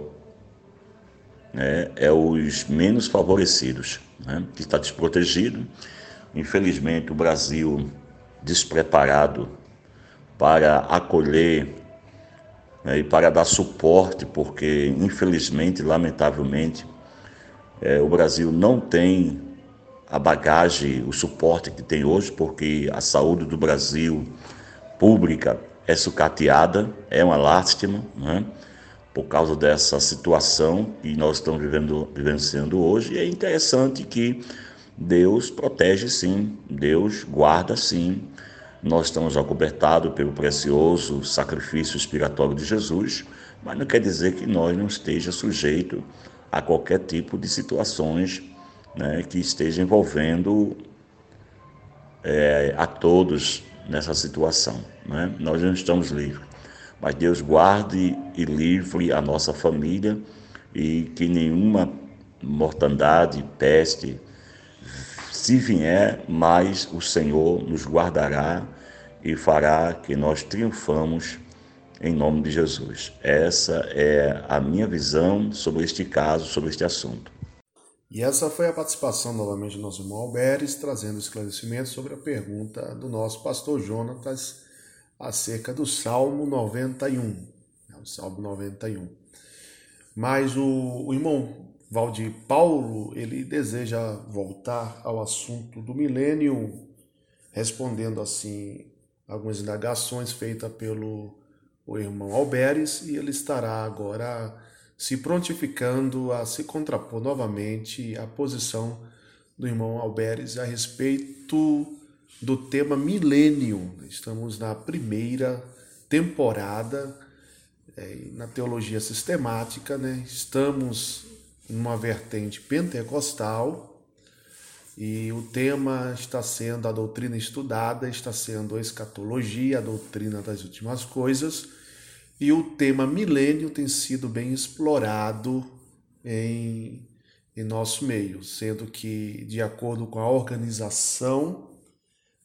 né, é os menos favorecidos, né, que está desprotegido. Infelizmente, o Brasil despreparado para acolher né, e para dar suporte, porque infelizmente, lamentavelmente, é, o Brasil não tem a bagagem, o suporte que tem hoje, porque a saúde do Brasil pública é sucateada, é uma lástima, né? por causa dessa situação que nós estamos vivendo, vivenciando hoje. E é interessante que Deus protege sim, Deus guarda sim. Nós estamos acobertados pelo precioso sacrifício expiratório de Jesus, mas não quer dizer que nós não esteja sujeito a qualquer tipo de situações né, que esteja envolvendo é, a todos nessa situação. Né? Nós não estamos livres. Mas Deus guarde e livre a nossa família e que nenhuma mortandade, peste, se vier, mas o Senhor nos guardará e fará que nós triunfamos em nome de Jesus. Essa é a minha visão sobre este caso, sobre este assunto. E essa foi a participação novamente do nosso irmão Alberes, trazendo esclarecimento sobre a pergunta do nosso pastor Jonatas acerca do Salmo 91. Né, o Salmo 91. Mas o, o irmão Valdir Paulo, ele deseja voltar ao assunto do milênio, respondendo assim algumas indagações feitas pelo o irmão Alberes, e ele estará agora se prontificando a se contrapor novamente à posição do irmão Alberes a respeito do tema milênio. Estamos na primeira temporada é, na teologia sistemática, né? Estamos numa vertente pentecostal e o tema está sendo a doutrina estudada, está sendo a escatologia, a doutrina das últimas coisas, e o tema milênio tem sido bem explorado em, em nosso meio, sendo que, de acordo com a organização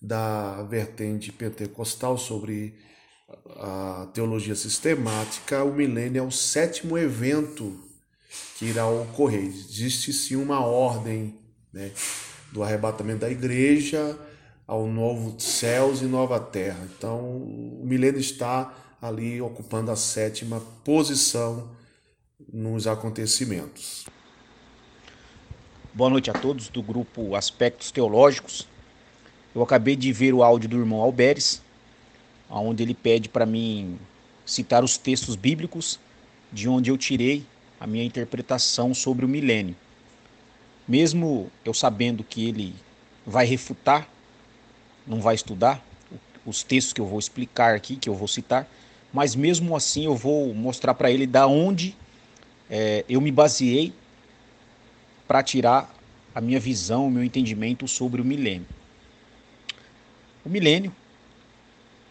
da vertente pentecostal sobre a teologia sistemática, o milênio é o sétimo evento que irá ocorrer. Existe sim uma ordem né, do arrebatamento da igreja ao novo céus e nova terra. Então, o milênio está ali ocupando a sétima posição nos acontecimentos. Boa noite a todos do grupo Aspectos Teológicos. Eu acabei de ver o áudio do irmão Alberes, onde ele pede para mim citar os textos bíblicos de onde eu tirei a minha interpretação sobre o milênio. Mesmo eu sabendo que ele vai refutar, não vai estudar os textos que eu vou explicar aqui, que eu vou citar, mas mesmo assim eu vou mostrar para ele da onde é, eu me baseei para tirar a minha visão, o meu entendimento sobre o milênio. O milênio,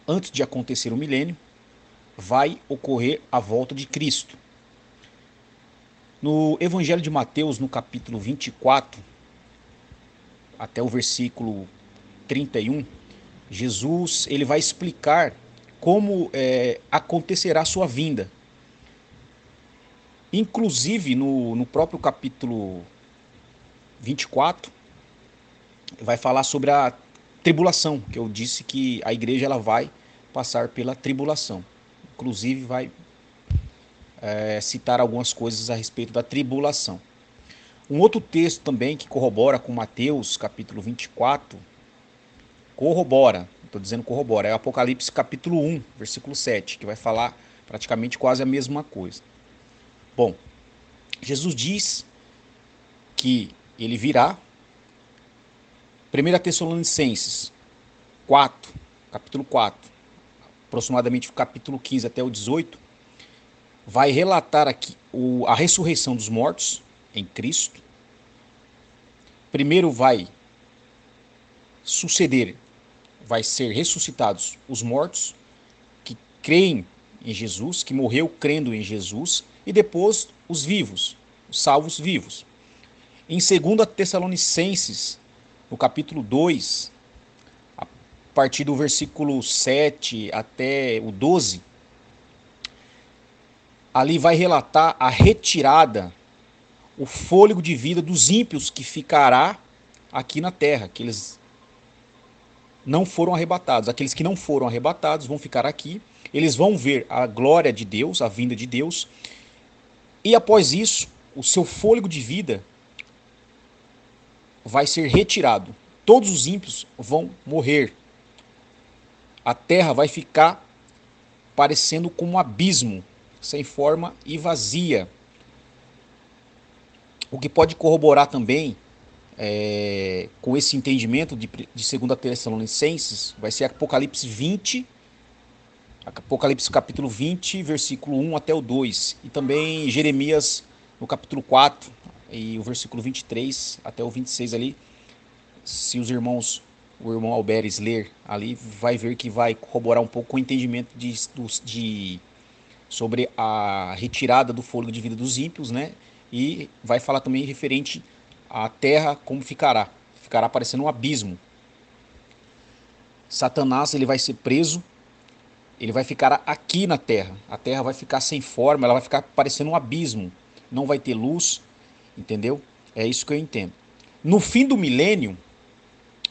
antes de acontecer o milênio, vai ocorrer a volta de Cristo. No Evangelho de Mateus, no capítulo 24, até o versículo 31, Jesus ele vai explicar como é, acontecerá a sua vinda. Inclusive, no, no próprio capítulo 24, vai falar sobre a tribulação, que eu disse que a igreja ela vai passar pela tribulação. Inclusive, vai é, citar algumas coisas a respeito da tribulação. Um outro texto também que corrobora com Mateus, capítulo 24, corrobora, estou dizendo corrobora, é Apocalipse capítulo 1, versículo 7, que vai falar praticamente quase a mesma coisa. Bom, Jesus diz que ele virá. 1 Tessalonicenses 4, capítulo 4, aproximadamente capítulo 15 até o 18, vai relatar aqui o, a ressurreição dos mortos em Cristo. Primeiro vai suceder, vai ser ressuscitados os mortos que creem em Jesus, que morreu crendo em Jesus, e depois os vivos, os salvos vivos. Em 2 Tessalonicenses, no capítulo 2, a partir do versículo 7 até o 12, ali vai relatar a retirada o fôlego de vida dos ímpios que ficará aqui na terra, que eles não foram arrebatados. Aqueles que não foram arrebatados vão ficar aqui, eles vão ver a glória de Deus, a vinda de Deus, e após isso, o seu fôlego de vida vai ser retirado. Todos os ímpios vão morrer. A terra vai ficar parecendo como um abismo, sem forma e vazia. O que pode corroborar também é, com esse entendimento de, de 2 Tessalonicenses vai ser Apocalipse 20, Apocalipse capítulo 20, versículo 1 até o 2, e também Jeremias no capítulo 4 e o versículo 23 até o 26 ali. Se os irmãos, o irmão Alberes ler ali, vai ver que vai corroborar um pouco o entendimento de, de sobre a retirada do fôlego de vida dos ímpios, né? e vai falar também referente à terra como ficará. Ficará parecendo um abismo. Satanás ele vai ser preso, ele vai ficar aqui na terra. A terra vai ficar sem forma, ela vai ficar parecendo um abismo. Não vai ter luz, entendeu? É isso que eu entendo. No fim do milênio,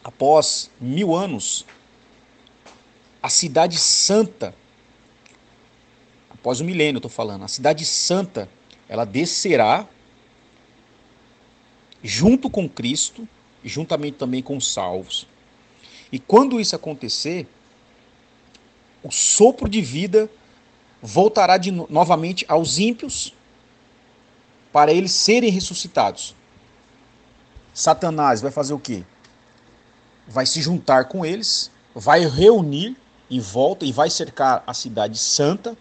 após mil anos, a cidade santa, após o milênio, estou falando, a cidade santa ela descerá junto com Cristo, juntamente também com os salvos. E quando isso acontecer, o sopro de vida voltará de, novamente aos ímpios para eles serem ressuscitados. Satanás vai fazer o quê? Vai se juntar com eles, vai reunir em volta e vai cercar a cidade santa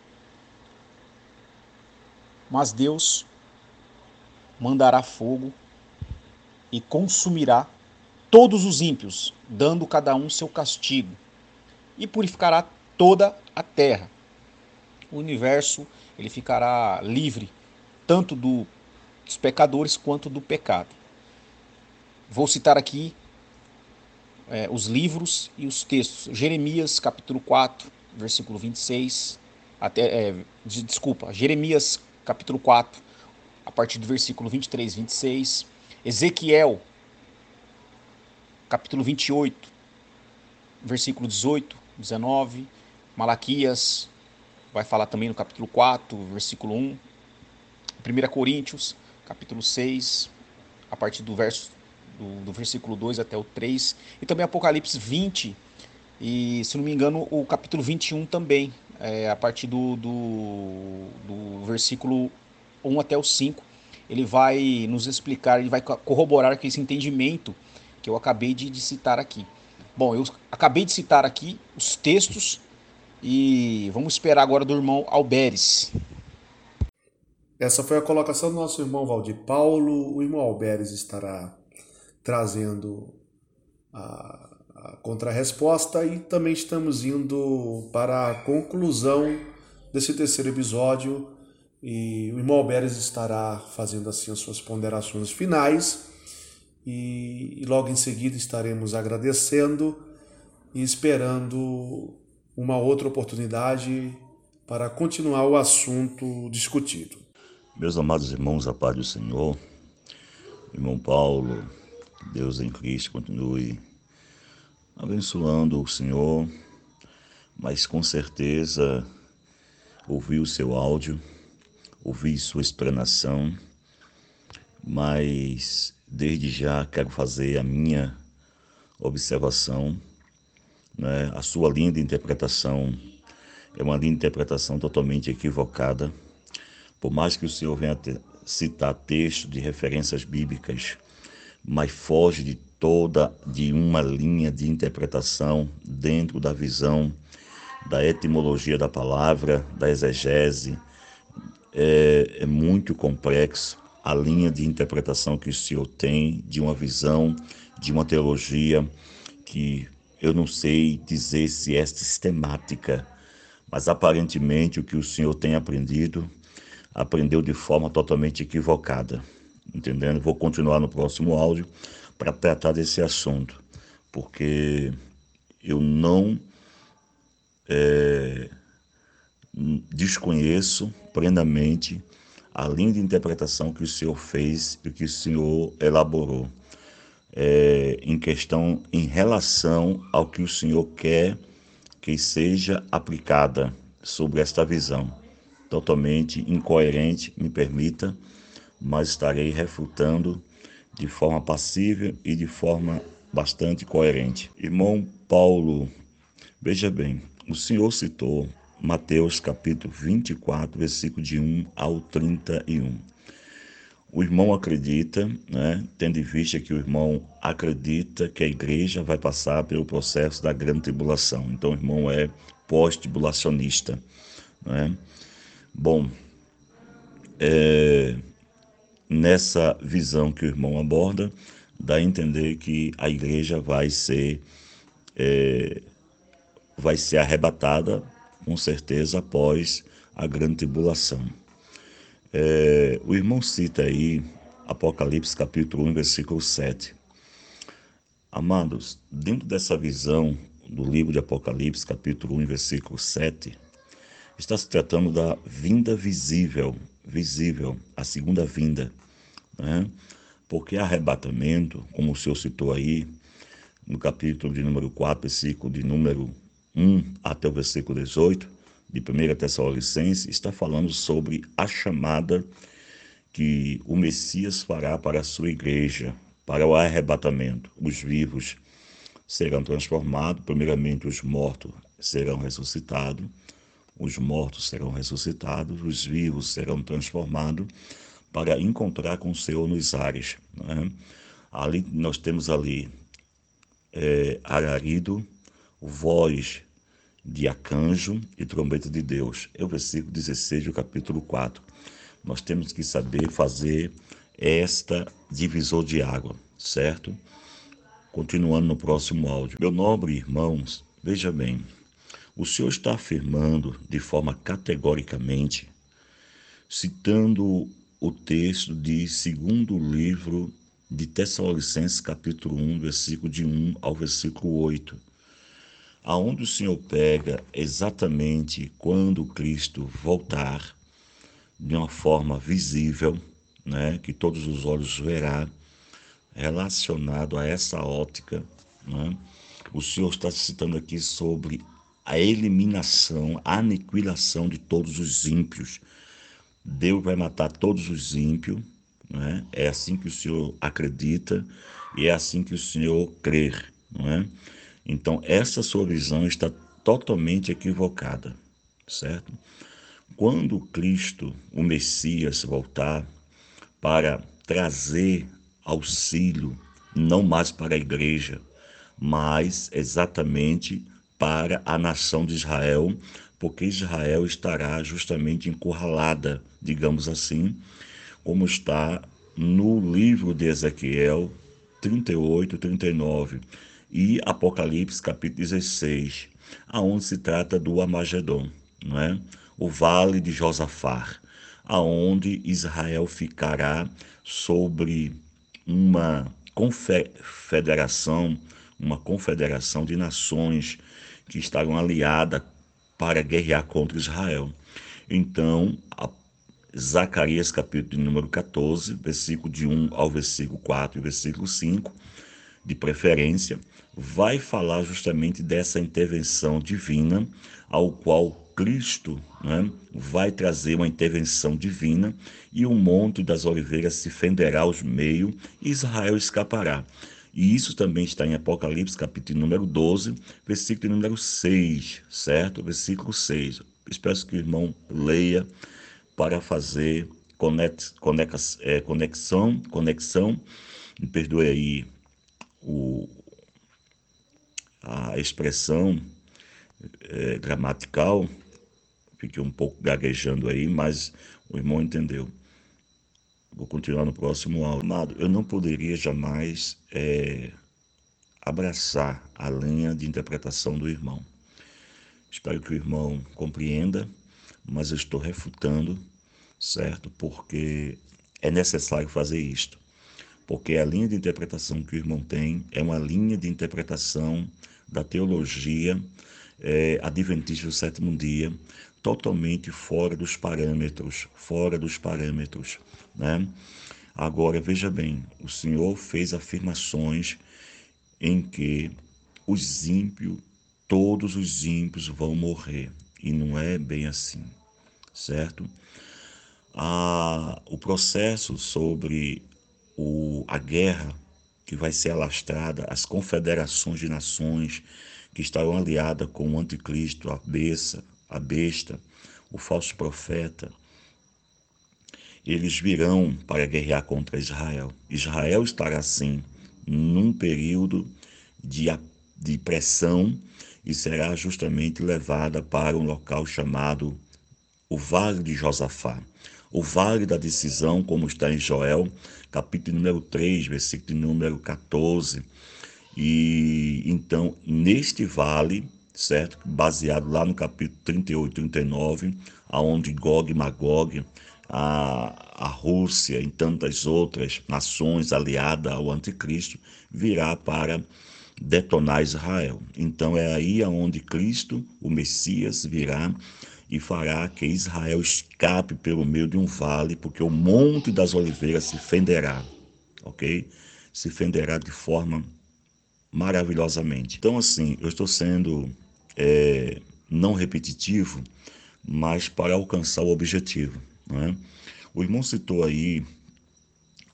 mas Deus mandará fogo e consumirá todos os ímpios, dando cada um seu castigo, e purificará toda a terra. O universo ele ficará livre tanto do, dos pecadores quanto do pecado. Vou citar aqui é, os livros e os textos. Jeremias capítulo 4, versículo 26, até, é, desculpa, Jeremias capítulo 4, a partir do versículo 23, 26. Ezequiel, capítulo 28, versículo 18, 19. Malaquias, vai falar também no capítulo 4, versículo 1. 1 Coríntios, capítulo 6, a partir do verso do, do, versículo 2 até o 3, e também Apocalipse 20, e se não me engano, o capítulo 21 também, é, a partir do, do, do, versículo 1 até o 5. ele vai nos explicar, ele vai corroborar com esse entendimento que eu acabei de, de citar aqui. Bom, eu acabei de citar aqui os textos e vamos esperar agora do irmão Alberes. Essa foi a colocação do nosso irmão Valdir Paulo. O irmão Alberes estará trazendo a, a contrarresposta e também estamos indo para a conclusão desse terceiro episódio e o irmão Alberes estará fazendo assim as suas ponderações finais e, e logo em seguida estaremos agradecendo e esperando uma outra oportunidade para continuar o assunto discutido. Meus amados irmãos, a paz do Senhor, irmão Paulo, Deus em Cristo continue abençoando o Senhor, mas com certeza ouvi o seu áudio, ouvi sua explanação, mas desde já quero fazer a minha observação, né? a sua linda interpretação é uma linda interpretação totalmente equivocada, por mais que o Senhor venha citar textos de referências bíblicas mas foge de toda de uma linha de interpretação dentro da visão da etimologia da palavra, da exegese. É, é muito complexo a linha de interpretação que o senhor tem de uma visão, de uma teologia que eu não sei dizer se é sistemática, mas aparentemente o que o senhor tem aprendido, aprendeu de forma totalmente equivocada entendendo? Vou continuar no próximo áudio para tratar desse assunto, porque eu não é, desconheço plenamente a linha de interpretação que o senhor fez e que o senhor elaborou é, em questão em relação ao que o senhor quer que seja aplicada sobre esta visão. Totalmente incoerente, me permita, mas estarei refutando de forma passível e de forma bastante coerente. Irmão Paulo, veja bem, o senhor citou Mateus capítulo 24, versículo de 1 ao 31. O irmão acredita, né, tendo em vista que o irmão acredita que a igreja vai passar pelo processo da grande tribulação. Então o irmão é pós-tribulacionista. Né? Bom, é, nessa visão que o irmão aborda, dá a entender que a igreja vai ser é, vai ser arrebatada com certeza após a grande tribulação. É, o irmão cita aí Apocalipse capítulo 1, versículo 7. Amados, dentro dessa visão do livro de Apocalipse, capítulo 1, versículo 7, está se tratando da vinda visível visível, a segunda vinda. Né? Porque arrebatamento, como o senhor citou aí, no capítulo de número 4, versículo de número 1 até o versículo 18, de 1 Tessalonicenses, está falando sobre a chamada que o Messias fará para a sua igreja, para o arrebatamento. Os vivos serão transformados, primeiramente os mortos serão ressuscitados, os mortos serão ressuscitados, os vivos serão transformados para encontrar com o Senhor nos ares. Né? Ali nós temos ali é, alarido, voz de arcanjo e trombeta de Deus. É o versículo 16 do capítulo 4. Nós temos que saber fazer esta divisor de água, certo? Continuando no próximo áudio. Meu nobre irmãos, veja bem, o Senhor está afirmando de forma categoricamente, citando o texto de segundo livro de Tessalonicenses, capítulo 1, versículo de 1 ao versículo 8, aonde o Senhor pega exatamente quando Cristo voltar de uma forma visível, né, que todos os olhos verá, relacionado a essa ótica, né? O Senhor está citando aqui sobre a eliminação, a aniquilação de todos os ímpios. Deus vai matar todos os ímpios, né? é assim que o Senhor acredita e é assim que o Senhor crê. Não é? Então, essa sua visão está totalmente equivocada, certo? Quando Cristo, o Messias, voltar para trazer auxílio, não mais para a igreja, mas exatamente para a nação de Israel, porque Israel estará justamente encurralada, digamos assim, como está no livro de Ezequiel 38, 39 e Apocalipse capítulo 16, aonde se trata do Amagedon, não é? o vale de Josafar, aonde Israel ficará sobre uma confederação, uma confederação de nações que estarão aliadas para guerrear contra Israel. Então, Zacarias capítulo número 14, versículo de 1 ao versículo 4 e versículo 5, de preferência, vai falar justamente dessa intervenção divina, ao qual Cristo né, vai trazer uma intervenção divina e o monte das oliveiras se fenderá aos meios e Israel escapará. E isso também está em Apocalipse, capítulo número 12, versículo número 6, certo? Versículo 6. Espero que o irmão leia para fazer conex, conex, é, conexão, conexão, me perdoe aí o, a expressão é, gramatical, fiquei um pouco gaguejando aí, mas o irmão entendeu. Vou continuar no próximo áudio. Amado, eu não poderia jamais é, abraçar a linha de interpretação do irmão. Espero que o irmão compreenda, mas eu estou refutando, certo? Porque é necessário fazer isto. Porque a linha de interpretação que o irmão tem é uma linha de interpretação da teologia é, adventista do sétimo dia, totalmente fora dos parâmetros, fora dos parâmetros, né? Agora veja bem, o Senhor fez afirmações em que os ímpios, todos os ímpios vão morrer e não é bem assim, certo? Ah, o processo sobre o, a guerra que vai ser alastrada, as confederações de nações que estarão aliadas com o anticristo, a besta, a besta, o falso profeta, eles virão para guerrear contra Israel. Israel estará assim num período de, de pressão e será justamente levada para um local chamado o Vale de Josafá. O Vale da Decisão, como está em Joel, capítulo número 3, versículo número 14. E então, neste vale, certo? Baseado lá no capítulo 38 e 39, aonde Gog e Magog, a, a Rússia e tantas outras nações aliadas ao anticristo, virá para detonar Israel. Então é aí aonde Cristo, o Messias, virá e fará que Israel escape pelo meio de um vale, porque o monte das oliveiras se fenderá, ok? Se fenderá de forma maravilhosamente. Então, assim, eu estou sendo é, não repetitivo, mas para alcançar o objetivo. Né? O irmão citou aí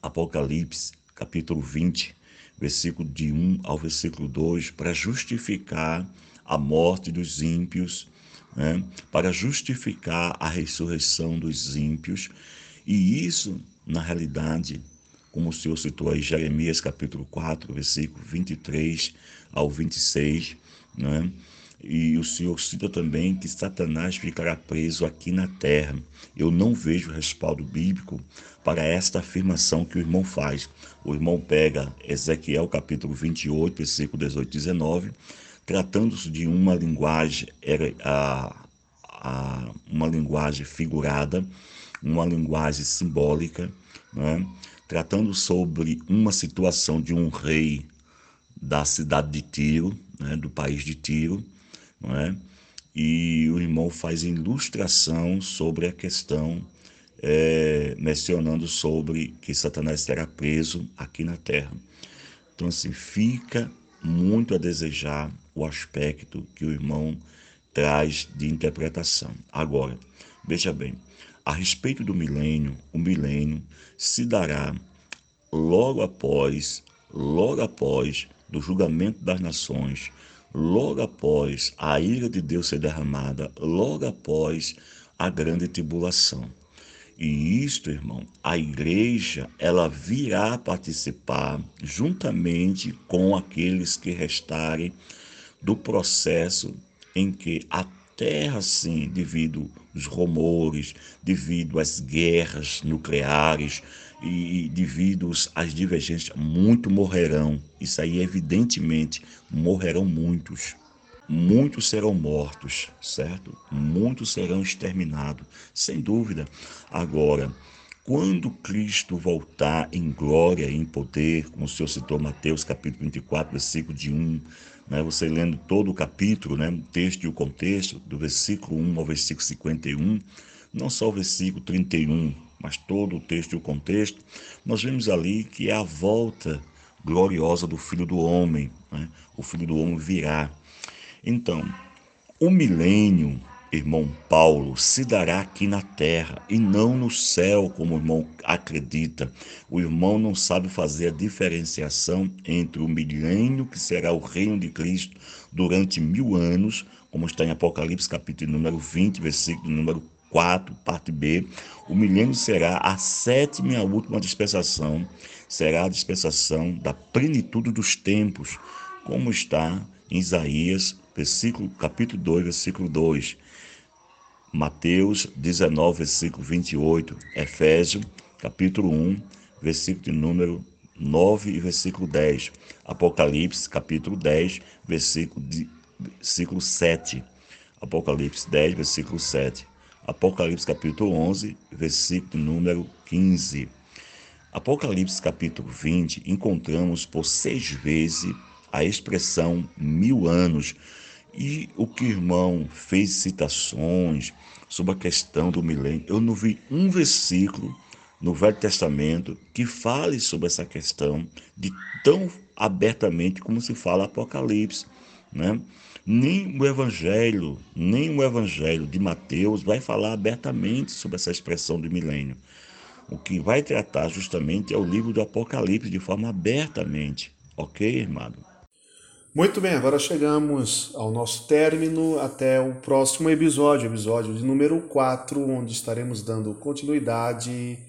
Apocalipse, capítulo 20, versículo de 1 ao versículo 2, para justificar a morte dos ímpios, né? para justificar a ressurreição dos ímpios, e isso, na realidade, como o Senhor citou aí, Jeremias capítulo 4, versículo 23 ao 26, né? E o Senhor cita também que Satanás ficará preso aqui na terra. Eu não vejo respaldo bíblico para esta afirmação que o irmão faz. O irmão pega Ezequiel capítulo 28, versículo 18 e 19, tratando-se de uma linguagem, era a, a, uma linguagem figurada, uma linguagem simbólica, né? tratando sobre uma situação de um rei da cidade de Tiro, né? do país de Tiro, não é? E o irmão faz ilustração sobre a questão, é, mencionando sobre que Satanás será preso aqui na terra. Então, assim, fica muito a desejar o aspecto que o irmão traz de interpretação. Agora, veja bem, a respeito do milênio, o milênio se dará logo após, logo após do julgamento das nações, logo após a ira de Deus ser derramada, logo após a grande tribulação. E isto, irmão, a igreja, ela virá participar juntamente com aqueles que restarem do processo em que a terra, sim, devido aos rumores, devido às guerras nucleares e devido às divergências, muito morrerão. Isso aí, evidentemente, morrerão muitos. Muitos serão mortos, certo? Muitos serão exterminados, sem dúvida. Agora, quando Cristo voltar em glória e em poder, como o Senhor citou Mateus capítulo 24, versículo de 1, né, você lendo todo o capítulo, né, o texto e o contexto, do versículo 1 ao versículo 51, não só o versículo 31, mas todo o texto e o contexto, nós vemos ali que é a volta gloriosa do Filho do Homem. Né? O Filho do Homem virá. Então, o milênio, irmão Paulo, se dará aqui na terra e não no céu, como o irmão acredita. O irmão não sabe fazer a diferenciação entre o milênio, que será o reino de Cristo durante mil anos, como está em Apocalipse, capítulo número 20, versículo número 4, parte B. O milênio será a sétima e a última dispensação, será a dispensação da plenitude dos tempos, como está em Isaías versículo, capítulo 2, versículo 2. Mateus 19, versículo 28. Efésios, capítulo 1, versículo de número 9 e versículo 10. Apocalipse, capítulo 10, versículo, de, versículo 7. Apocalipse 10, versículo 7. Apocalipse, capítulo 11, versículo número 15. Apocalipse, capítulo 20, encontramos por seis vezes a expressão mil anos, e o que irmão fez citações sobre a questão do milênio, eu não vi um versículo no Velho Testamento que fale sobre essa questão de tão abertamente como se fala Apocalipse, né? Nem o Evangelho, nem o Evangelho de Mateus vai falar abertamente sobre essa expressão do milênio. O que vai tratar justamente é o livro do Apocalipse de forma abertamente, ok, irmão? Muito bem, agora chegamos ao nosso término até o próximo episódio, episódio de número 4, onde estaremos dando continuidade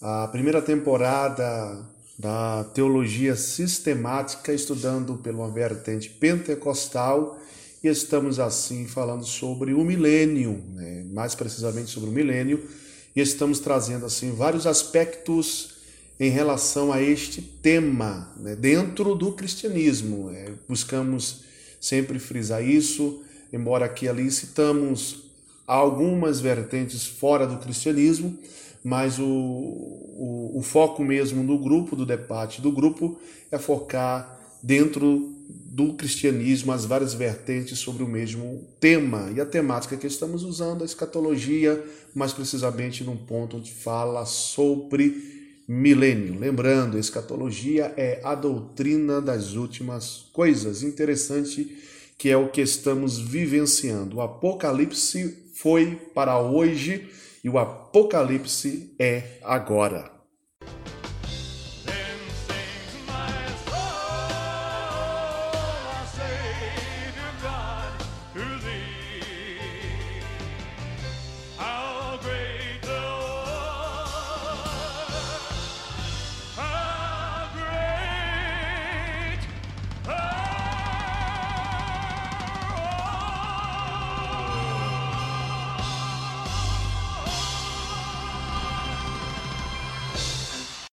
à primeira temporada da teologia sistemática, estudando pela vertente pentecostal, e estamos assim falando sobre o milênio, né? mais precisamente sobre o milênio, e estamos trazendo assim vários aspectos em relação a este tema né, dentro do cristianismo. É, buscamos sempre frisar isso, embora aqui ali citamos algumas vertentes fora do cristianismo, mas o, o, o foco mesmo do grupo, do debate do grupo, é focar dentro do cristianismo as várias vertentes sobre o mesmo tema. E a temática que estamos usando, a escatologia, mais precisamente num ponto onde fala sobre milênio. Lembrando, escatologia é a doutrina das últimas coisas. Interessante que é o que estamos vivenciando. O Apocalipse foi para hoje e o Apocalipse é agora.